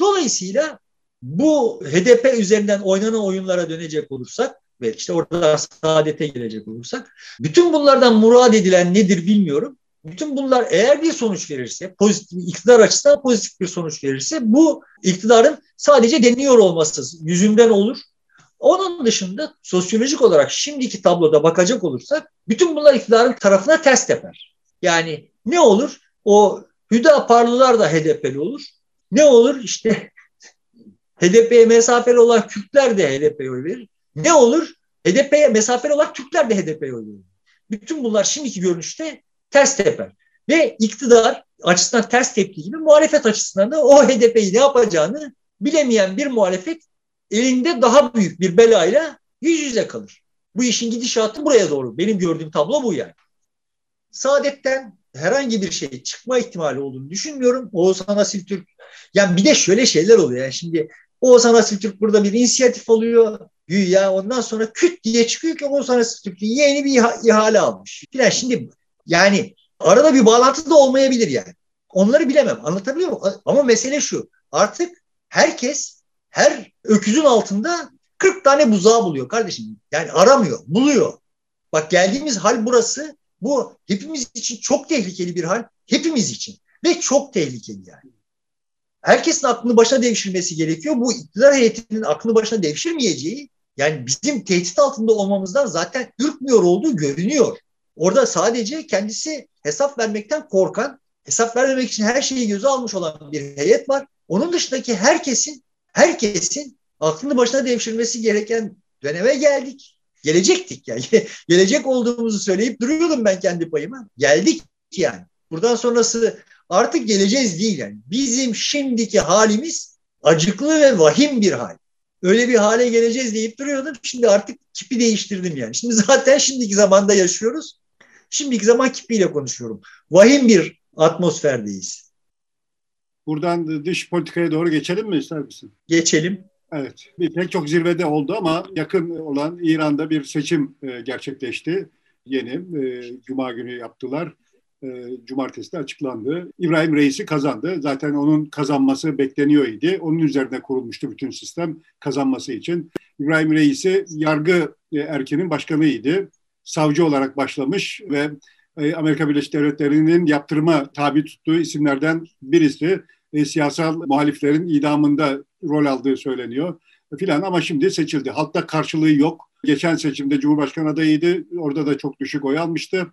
Dolayısıyla bu HDP üzerinden oynanan oyunlara dönecek olursak ve işte orada saadete gelecek olursak bütün bunlardan murad edilen nedir bilmiyorum. Bütün bunlar eğer bir sonuç verirse, pozitif, iktidar açısından pozitif bir sonuç verirse bu iktidarın sadece deniyor olması yüzünden olur. Onun dışında sosyolojik olarak şimdiki tabloda bakacak olursak bütün bunlar iktidarın tarafına ters teper. Yani ne olur? O Hüdaparlılar da HDP'li olur. Ne olur? İşte HDP'ye mesafeli olan Kürtler de HDP'ye oy verir. Ne olur? HDP'ye mesafeli olan Türkler de HDP'ye oy verir. Bütün bunlar şimdiki görünüşte ters teper. Ve iktidar açısından ters tepki gibi muhalefet açısından da o HDP'yi ne yapacağını bilemeyen bir muhalefet elinde daha büyük bir belayla yüz yüze kalır. Bu işin gidişatı buraya doğru. Benim gördüğüm tablo bu yani. Saadet'ten herhangi bir şey çıkma ihtimali olduğunu düşünmüyorum. Oğuzhan Asiltürk yani bir de şöyle şeyler oluyor. Yani şimdi Oğuzhan Asiltürk burada bir inisiyatif alıyor. Güya ondan sonra küt diye çıkıyor ki Oğuzhan Asiltürk yeni bir ihale almış. Filan şimdi yani arada bir bağlantı da olmayabilir yani. Onları bilemem. Anlatabiliyor muyum? Ama mesele şu. Artık herkes her öküzün altında 40 tane buzağı buluyor kardeşim. Yani aramıyor, buluyor. Bak geldiğimiz hal burası. Bu hepimiz için çok tehlikeli bir hal. Hepimiz için. Ve çok tehlikeli yani. Herkesin aklını başına devşirmesi gerekiyor. Bu iktidar heyetinin aklını başına devşirmeyeceği yani bizim tehdit altında olmamızdan zaten ürkmüyor olduğu görünüyor. Orada sadece kendisi hesap vermekten korkan, hesap vermemek için her şeyi göze almış olan bir heyet var. Onun dışındaki herkesin herkesin aklını başına devşirmesi gereken döneme geldik. Gelecektik yani. Gelecek olduğumuzu söyleyip duruyordum ben kendi payıma. Geldik yani. Buradan sonrası artık geleceğiz değil yani. Bizim şimdiki halimiz acıklı ve vahim bir hal. Öyle bir hale geleceğiz deyip duruyordum. Şimdi artık kipi değiştirdim yani. Şimdi zaten şimdiki zamanda yaşıyoruz. Şimdiki zaman kipiyle konuşuyorum. Vahim bir atmosferdeyiz. Buradan dış politikaya doğru geçelim mi ister misin? Geçelim. Evet, pek çok zirvede oldu ama yakın olan İran'da bir seçim e, gerçekleşti. Yeni, e, Cuma günü yaptılar. E, cumartesi de açıklandı. İbrahim Reis'i kazandı. Zaten onun kazanması bekleniyor idi. Onun üzerine kurulmuştu bütün sistem kazanması için. İbrahim Reis'i yargı e, erkenin başkanıydı. Savcı olarak başlamış ve e, Amerika Birleşik Devletleri'nin yaptırıma tabi tuttuğu isimlerden birisi. E, siyasal muhaliflerin idamında rol aldığı söyleniyor filan ama şimdi seçildi. Halkta karşılığı yok. Geçen seçimde Cumhurbaşkanı adayıydı. Orada da çok düşük oy almıştı.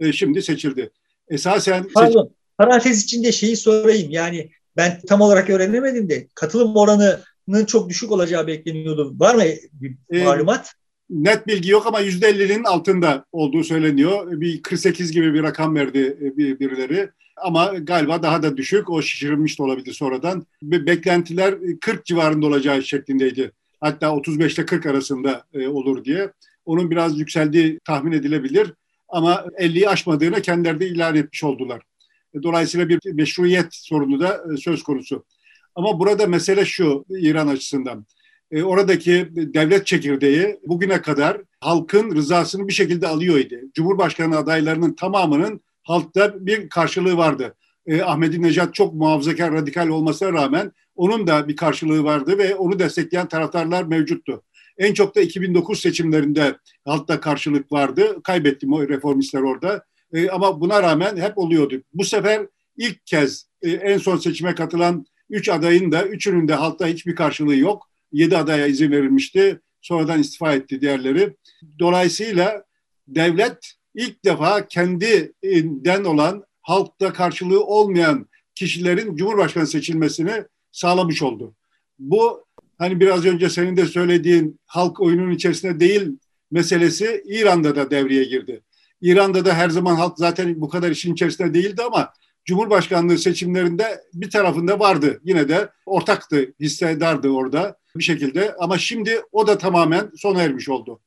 E, şimdi seçildi. Esasen... Pardon, seç... parantez içinde şeyi sorayım. Yani ben tam olarak öğrenemedim de katılım oranının çok düşük olacağı bekleniyordu. Var mı bir e, malumat? Net bilgi yok ama %50'nin altında olduğu söyleniyor. Bir 48 gibi bir rakam verdi e, birileri. Ama galiba daha da düşük. O şişirilmiş de olabilir sonradan. Beklentiler 40 civarında olacağı şeklindeydi. Hatta 35 ile 40 arasında e, olur diye. Onun biraz yükseldiği tahmin edilebilir. Ama 50'yi aşmadığını kendileri de ilan etmiş oldular. E, dolayısıyla bir meşruiyet sorunu da söz konusu. Ama burada mesele şu İran açısından. Oradaki devlet çekirdeği bugüne kadar halkın rızasını bir şekilde alıyor idi. Cumhurbaşkanı adaylarının tamamının halkta bir karşılığı vardı. E, Ahmedinejad çok muhafazakar, radikal olmasına rağmen onun da bir karşılığı vardı ve onu destekleyen taraftarlar mevcuttu. En çok da 2009 seçimlerinde halkta karşılık vardı. Kaybettim o reformistler orada. E, ama buna rağmen hep oluyordu. Bu sefer ilk kez e, en son seçime katılan üç adayın da üçünün de halkta hiçbir karşılığı yok. Yedi adaya izin verilmişti. Sonradan istifa etti diğerleri. Dolayısıyla devlet ilk defa kendinden olan halkta karşılığı olmayan kişilerin Cumhurbaşkanı seçilmesini sağlamış oldu. Bu hani biraz önce senin de söylediğin halk oyunun içerisinde değil meselesi İran'da da devreye girdi. İran'da da her zaman halk zaten bu kadar işin içerisinde değildi ama Cumhurbaşkanlığı seçimlerinde bir tarafında vardı. Yine de ortaktı, hissedardı orada bir şekilde. Ama şimdi o da tamamen sona ermiş oldu.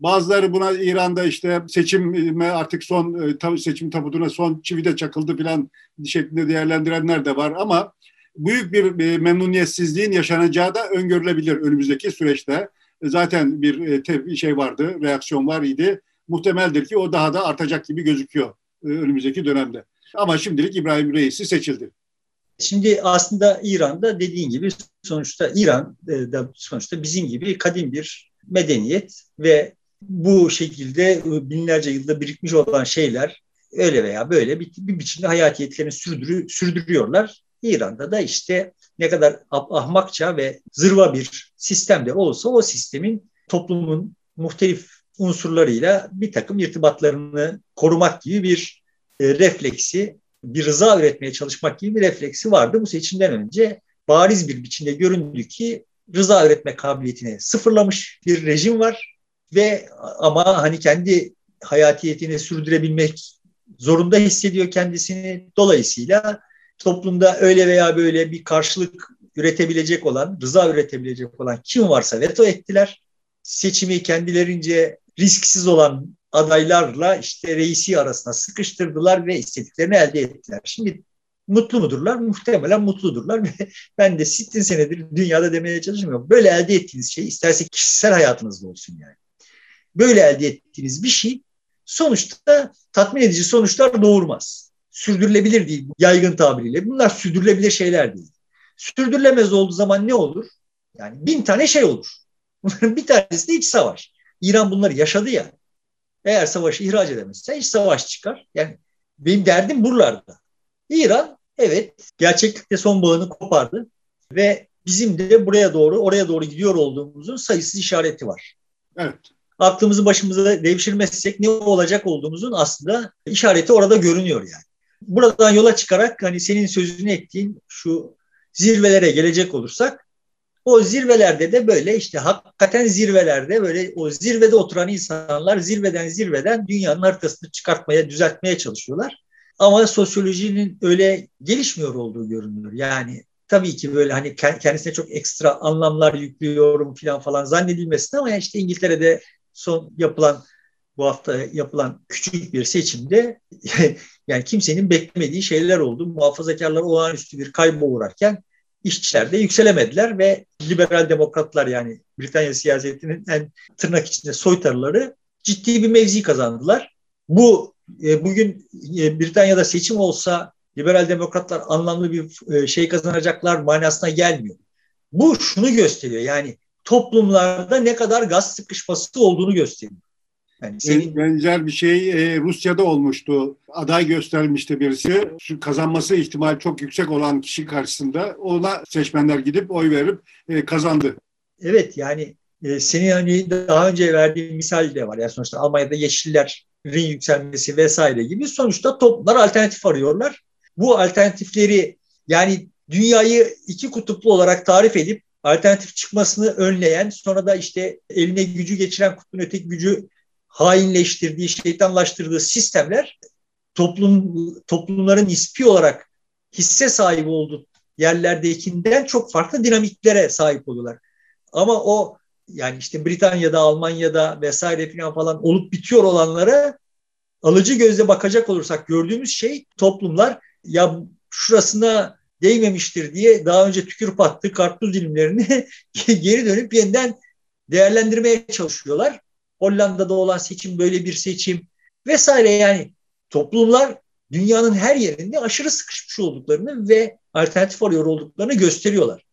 Bazıları buna İran'da işte seçime artık son e, seçim tabutuna son çivi de çakıldı falan şeklinde değerlendirenler de var ama büyük bir e, memnuniyetsizliğin yaşanacağı da öngörülebilir önümüzdeki süreçte. Zaten bir e, şey vardı, reaksiyon var idi. Muhtemeldir ki o daha da artacak gibi gözüküyor önümüzdeki dönemde. Ama şimdilik İbrahim Reis'i seçildi. Şimdi aslında İran'da dediğin gibi sonuçta İran da sonuçta bizim gibi kadim bir medeniyet ve bu şekilde ıı, binlerce yılda birikmiş olan şeyler öyle veya böyle bir, bir biçimde hayatiyetlerini sürdürü, sürdürüyorlar. İran'da da işte ne kadar ahmakça ve zırva bir sistemde olsa o sistemin toplumun muhtelif unsurlarıyla bir takım irtibatlarını korumak gibi bir e, refleksi, bir rıza üretmeye çalışmak gibi bir refleksi vardı. Bu seçimden önce bariz bir biçimde göründü ki rıza üretme kabiliyetini sıfırlamış bir rejim var ve ama hani kendi hayatiyetini sürdürebilmek zorunda hissediyor kendisini. Dolayısıyla toplumda öyle veya böyle bir karşılık üretebilecek olan, rıza üretebilecek olan kim varsa veto ettiler. Seçimi kendilerince risksiz olan adaylarla işte reisi arasına sıkıştırdılar ve istediklerini elde ettiler. Şimdi mutlu mudurlar? Muhtemelen mutludurlar ve ben de sittin senedir dünyada demeye çalışmıyorum. Böyle elde ettiğiniz şey isterse kişisel hayatınızda olsun yani. Böyle elde ettiğiniz bir şey sonuçta tatmin edici sonuçlar doğurmaz. Sürdürülebilir değil yaygın tabiriyle. Bunlar sürdürülebilir şeyler değil. Sürdürülemez olduğu zaman ne olur? Yani bin tane şey olur. Bunların bir tanesi de iç savaş. İran bunları yaşadı ya. Eğer savaşı ihraç edemezse iç savaş çıkar. Yani benim derdim buralarda. İran evet gerçeklikte son bağını kopardı ve bizim de buraya doğru oraya doğru gidiyor olduğumuzun sayısız işareti var. Evet. Aklımızı başımıza devşirmezsek ne olacak olduğumuzun aslında işareti orada görünüyor yani. Buradan yola çıkarak hani senin sözünü ettiğin şu zirvelere gelecek olursak o zirvelerde de böyle işte hakikaten zirvelerde böyle o zirvede oturan insanlar zirveden zirveden dünyanın haritasını çıkartmaya, düzeltmeye çalışıyorlar. Ama sosyolojinin öyle gelişmiyor olduğu görünüyor. Yani tabii ki böyle hani kendisine çok ekstra anlamlar yüklüyorum falan falan zannedilmesin ama işte İngiltere'de son yapılan bu hafta yapılan küçük bir seçimde yani kimsenin beklemediği şeyler oldu. Muhafazakarlar olağanüstü bir kayba uğrarken işçiler de yükselemediler ve liberal demokratlar yani Britanya siyasetinin en tırnak içinde soytarıları ciddi bir mevzi kazandılar. Bu e, bugün e, Britanya'da seçim olsa liberal demokratlar anlamlı bir e, şey kazanacaklar manasına gelmiyor. Bu şunu gösteriyor yani toplumlarda ne kadar gaz sıkışması olduğunu gösteriyor. Yani senin... Benzer bir şey e, Rusya'da olmuştu. Aday göstermişti birisi. Şu kazanması ihtimali çok yüksek olan kişi karşısında ona seçmenler gidip oy verip e, kazandı. Evet yani e, senin hani daha önce verdiğin misal de var. Yani sonuçta Almanya'da Yeşillerin yükselmesi vesaire gibi sonuçta toplumlar alternatif arıyorlar. Bu alternatifleri yani dünyayı iki kutuplu olarak tarif edip alternatif çıkmasını önleyen sonra da işte eline gücü geçiren kutbun öteki gücü hainleştirdiği, şeytanlaştırdığı sistemler toplum toplumların ispi olarak hisse sahibi olduğu yerlerdekinden çok farklı dinamiklere sahip oluyorlar. Ama o yani işte Britanya'da, Almanya'da vesaire falan falan olup bitiyor olanlara alıcı gözle bakacak olursak gördüğümüz şey toplumlar ya şurasına değmemiştir diye daha önce tükürüp attığı karpuz dilimlerini geri dönüp yeniden değerlendirmeye çalışıyorlar. Hollanda'da olan seçim böyle bir seçim vesaire yani toplumlar dünyanın her yerinde aşırı sıkışmış olduklarını ve alternatif arıyor olduklarını gösteriyorlar.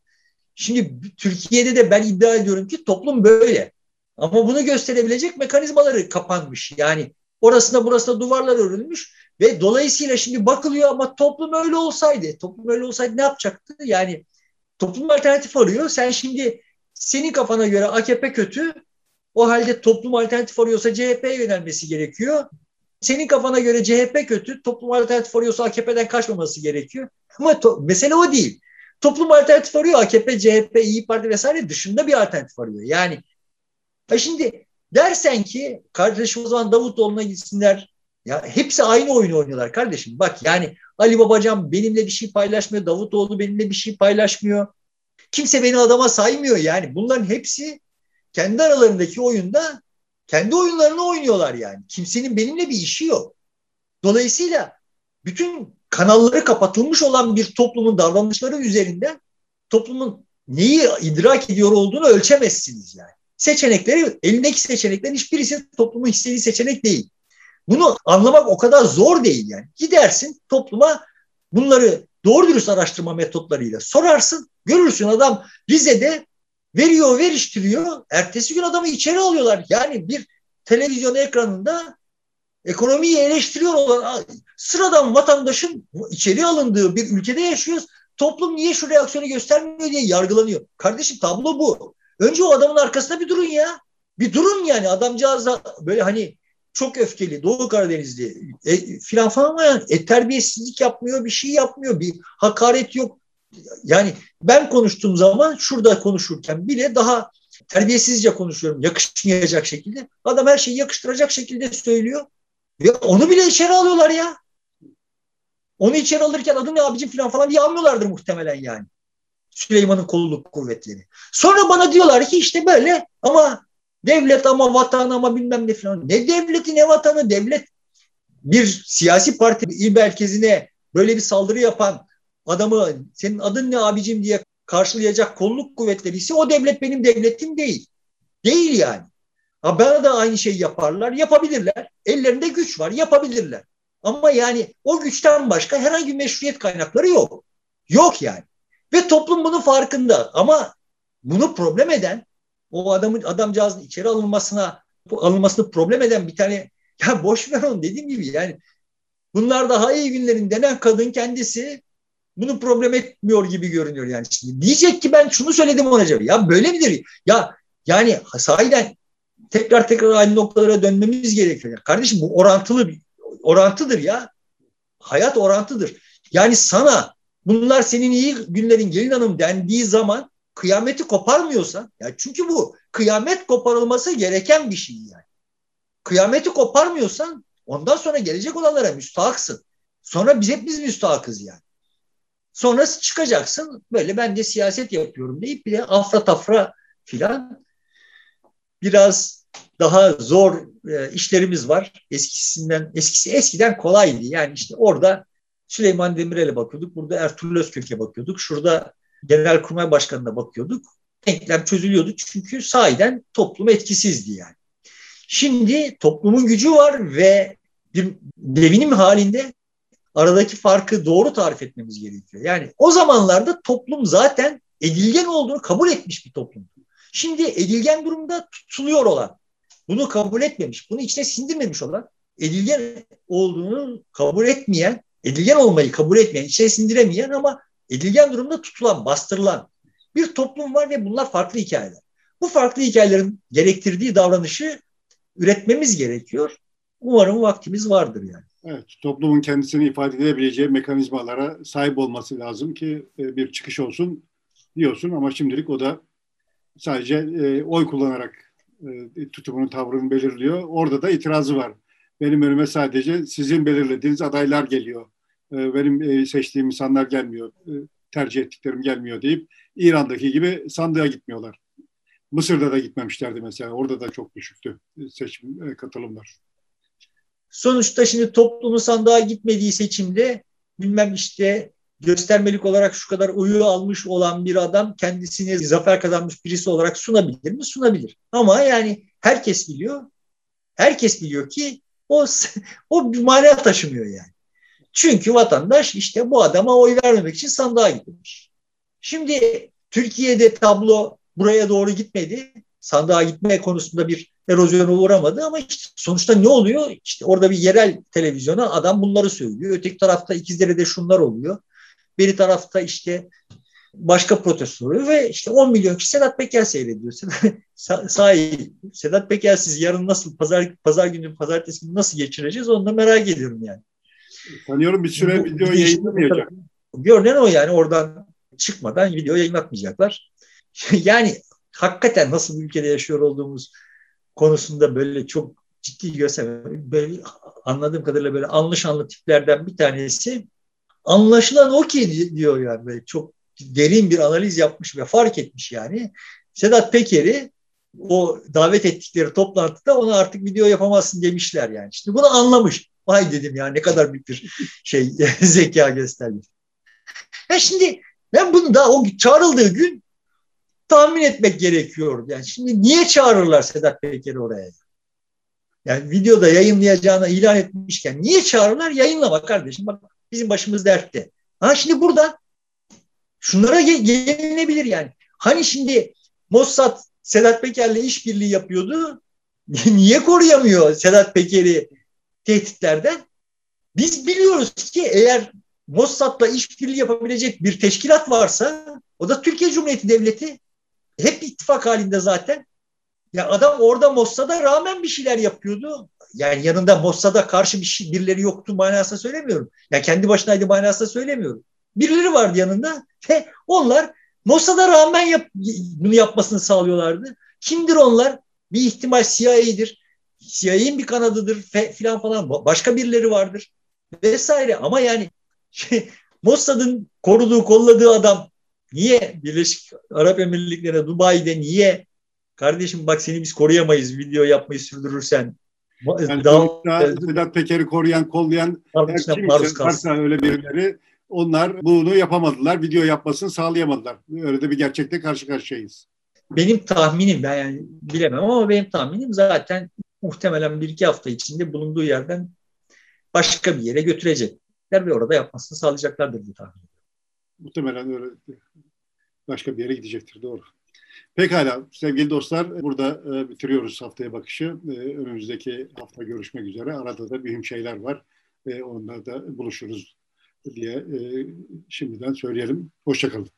Şimdi Türkiye'de de ben iddia ediyorum ki toplum böyle. Ama bunu gösterebilecek mekanizmaları kapanmış. Yani orasına burasına duvarlar örülmüş ve dolayısıyla şimdi bakılıyor ama toplum öyle olsaydı, toplum öyle olsaydı ne yapacaktı? Yani toplum alternatif arıyor. Sen şimdi senin kafana göre AKP kötü, o halde toplum alternatif arıyorsa CHP'ye yönelmesi gerekiyor. Senin kafana göre CHP kötü, toplum alternatif arıyorsa AKP'den kaçmaması gerekiyor. Ama to- mesele o değil. Toplum alternatif arıyor, AKP, CHP, İyi Parti vesaire dışında bir alternatif arıyor. Yani ha şimdi dersen ki kardeşim o zaman Davutoğlu'na gitsinler. Ya hepsi aynı oyunu oynuyorlar kardeşim. Bak yani Ali Babacan benimle bir şey paylaşmıyor, Davutoğlu benimle bir şey paylaşmıyor. Kimse beni adama saymıyor yani. Bunların hepsi kendi aralarındaki oyunda kendi oyunlarını oynuyorlar yani. Kimsenin benimle bir işi yok. Dolayısıyla bütün kanalları kapatılmış olan bir toplumun davranışları üzerinden toplumun neyi idrak ediyor olduğunu ölçemezsiniz yani. Seçenekleri, elindeki seçeneklerin hiçbirisi toplumun istediği seçenek değil. Bunu anlamak o kadar zor değil yani. Gidersin topluma bunları doğru dürüst araştırma metotlarıyla sorarsın. Görürsün adam Rize'de veriyor, veriştiriyor. Ertesi gün adamı içeri alıyorlar. Yani bir televizyon ekranında ekonomiyi eleştiriyor olan sıradan vatandaşın içeri alındığı bir ülkede yaşıyoruz. Toplum niye şu reaksiyonu göstermiyor diye yargılanıyor. Kardeşim tablo bu. Önce o adamın arkasında bir durun ya. Bir durun yani adamcağıza böyle hani çok öfkeli Doğu Karadenizli e, filan falan ama yani et terbiyesizlik yapmıyor bir şey yapmıyor bir hakaret yok yani ben konuştuğum zaman şurada konuşurken bile daha terbiyesizce konuşuyorum. Yakışmayacak şekilde. Adam her şeyi yakıştıracak şekilde söylüyor. Ve onu bile içeri alıyorlar ya. Onu içeri alırken adı ne abicim falan falan diye almıyorlardır muhtemelen yani. Süleyman'ın kolluk kuvvetleri. Sonra bana diyorlar ki işte böyle ama Devlet ama vatan ama bilmem ne falan. Ne devleti ne vatanı devlet. Bir siyasi parti il merkezine böyle bir saldırı yapan adamı senin adın ne abicim diye karşılayacak kolluk kuvvetleri ise o devlet benim devletim değil. Değil yani. Ha bana da aynı şey yaparlar, yapabilirler. Ellerinde güç var, yapabilirler. Ama yani o güçten başka herhangi bir meşruiyet kaynakları yok. Yok yani. Ve toplum bunun farkında. Ama bunu problem eden, o adamın adamcağızın içeri alınmasına alınmasını problem eden bir tane ya boş ver onu dediğim gibi yani bunlar daha iyi günlerin denen kadın kendisi bunu problem etmiyor gibi görünüyor yani. Şimdi diyecek ki ben şunu söyledim ona acaba. Ya böyle midir? Ya yani sahiden tekrar tekrar aynı noktalara dönmemiz gerekiyor. Yani kardeşim bu orantılı bir orantıdır ya. Hayat orantıdır. Yani sana bunlar senin iyi günlerin gelin hanım dendiği zaman kıyameti koparmıyorsan ya çünkü bu kıyamet koparılması gereken bir şey yani. Kıyameti koparmıyorsan ondan sonra gelecek olanlara müstahaksın. Sonra biz hep biz müstahakız yani. Sonrası çıkacaksın böyle ben de siyaset yapıyorum deyip bir de afra tafra filan biraz daha zor e, işlerimiz var. Eskisinden eskisi eskiden kolaydı. Yani işte orada Süleyman Demirel'e bakıyorduk. Burada Ertuğrul Özkök'e bakıyorduk. Şurada Genelkurmay Başkanı'na bakıyorduk. Denklem çözülüyordu çünkü sahiden toplum etkisizdi yani. Şimdi toplumun gücü var ve bir devinim halinde aradaki farkı doğru tarif etmemiz gerekiyor. Yani o zamanlarda toplum zaten edilgen olduğunu kabul etmiş bir toplum. Şimdi edilgen durumda tutuluyor olan, bunu kabul etmemiş, bunu içine sindirmemiş olan, edilgen olduğunu kabul etmeyen, edilgen olmayı kabul etmeyen, içine sindiremeyen ama edilgen durumda tutulan, bastırılan bir toplum var ve bunlar farklı hikayeler. Bu farklı hikayelerin gerektirdiği davranışı üretmemiz gerekiyor. Umarım vaktimiz vardır yani. Evet, toplumun kendisini ifade edebileceği mekanizmalara sahip olması lazım ki e, bir çıkış olsun diyorsun ama şimdilik o da sadece e, oy kullanarak e, tutumunu, tavrını belirliyor. Orada da itirazı var. Benim önüme sadece sizin belirlediğiniz adaylar geliyor. E, benim seçtiğim insanlar gelmiyor, tercih ettiklerim gelmiyor deyip İran'daki gibi sandığa gitmiyorlar. Mısır'da da gitmemişlerdi mesela. Orada da çok düşüktü seçim katılımlar. Sonuçta şimdi toplumun sandığa gitmediği seçimde bilmem işte göstermelik olarak şu kadar oyu almış olan bir adam kendisine zafer kazanmış birisi olarak sunabilir mi? Sunabilir. Ama yani herkes biliyor. Herkes biliyor ki o o bir mana taşımıyor yani. Çünkü vatandaş işte bu adama oy vermemek için sandığa gitmiş. Şimdi Türkiye'de tablo buraya doğru gitmedi. Sandığa gitme konusunda bir erozyona uğramadı ama işte sonuçta ne oluyor? İşte orada bir yerel televizyona adam bunları söylüyor. Öteki tarafta İkizdere'de şunlar oluyor. Bir tarafta işte başka protesto oluyor ve işte 10 milyon kişi Sedat Peker seyrediyor. Sahi Sedat Pekersiz yarın nasıl pazar pazar günü pazartesi günü nasıl geçireceğiz onu da merak ediyorum yani. Sanıyorum bir süre Bu, video yayınlamayacak. Görünen o yani oradan çıkmadan video yayınlatmayacaklar. yani hakikaten nasıl bir ülkede yaşıyor olduğumuz konusunda böyle çok ciddi göstermiyor. Böyle anladığım kadarıyla böyle anlı tiplerden bir tanesi anlaşılan o ki diyor yani böyle çok derin bir analiz yapmış ve fark etmiş yani. Sedat Peker'i o davet ettikleri toplantıda ona artık video yapamazsın demişler yani. İşte bunu anlamış. Vay dedim ya ne kadar büyük bir şey zeka gösterdi. Ya şimdi ben bunu daha o çağrıldığı gün tahmin etmek gerekiyor. Yani şimdi niye çağırırlar Sedat Peker'i oraya? Yani videoda yayınlayacağına ilan etmişken niye çağırırlar? Yayınlama kardeşim. Bak bizim başımız dertte. Ha şimdi burada şunlara gelinebilir yani. Hani şimdi Mossad Sedat Peker'le işbirliği yapıyordu. Niye koruyamıyor Sedat Peker'i tehditlerden? Biz biliyoruz ki eğer Mossad'la işbirliği yapabilecek bir teşkilat varsa o da Türkiye Cumhuriyeti Devleti hep ittifak halinde zaten. Ya adam orada Mossad'a rağmen bir şeyler yapıyordu. Yani yanında Mossad'a karşı bir şey, birileri yoktu manasında söylemiyorum. Ya kendi başınaydı manasında söylemiyorum. Birileri vardı yanında ve onlar Mossad'a rağmen yap, bunu yapmasını sağlıyorlardı. Kimdir onlar? Bir ihtimal CIA'dir. CIA'nin bir kanadıdır filan falan. Başka birileri vardır. Vesaire. Ama yani şey, Mossad'ın koruduğu, kolladığı adam Niye Birleşik Arap Emirlikleri'ne, Dubai'de niye kardeşim bak seni biz koruyamayız video yapmayı sürdürürsen. Yani daha, Sedat Peker'i koruyan, kollayan maruz varsa öyle birileri onlar bunu yapamadılar. Video yapmasını sağlayamadılar. Öyle de bir gerçekle karşı karşıyayız. Benim tahminim ben yani bilemem ama benim tahminim zaten muhtemelen bir iki hafta içinde bulunduğu yerden başka bir yere götürecekler ve orada yapmasını sağlayacaklardır diye tahmin. Muhtemelen öyle başka bir yere gidecektir doğru. Pekala sevgili dostlar burada e, bitiriyoruz haftaya bakışı. E, önümüzdeki hafta görüşmek üzere. Arada da mühim şeyler var. E, onlarda buluşuruz diye e, şimdiden söyleyelim. Hoşçakalın.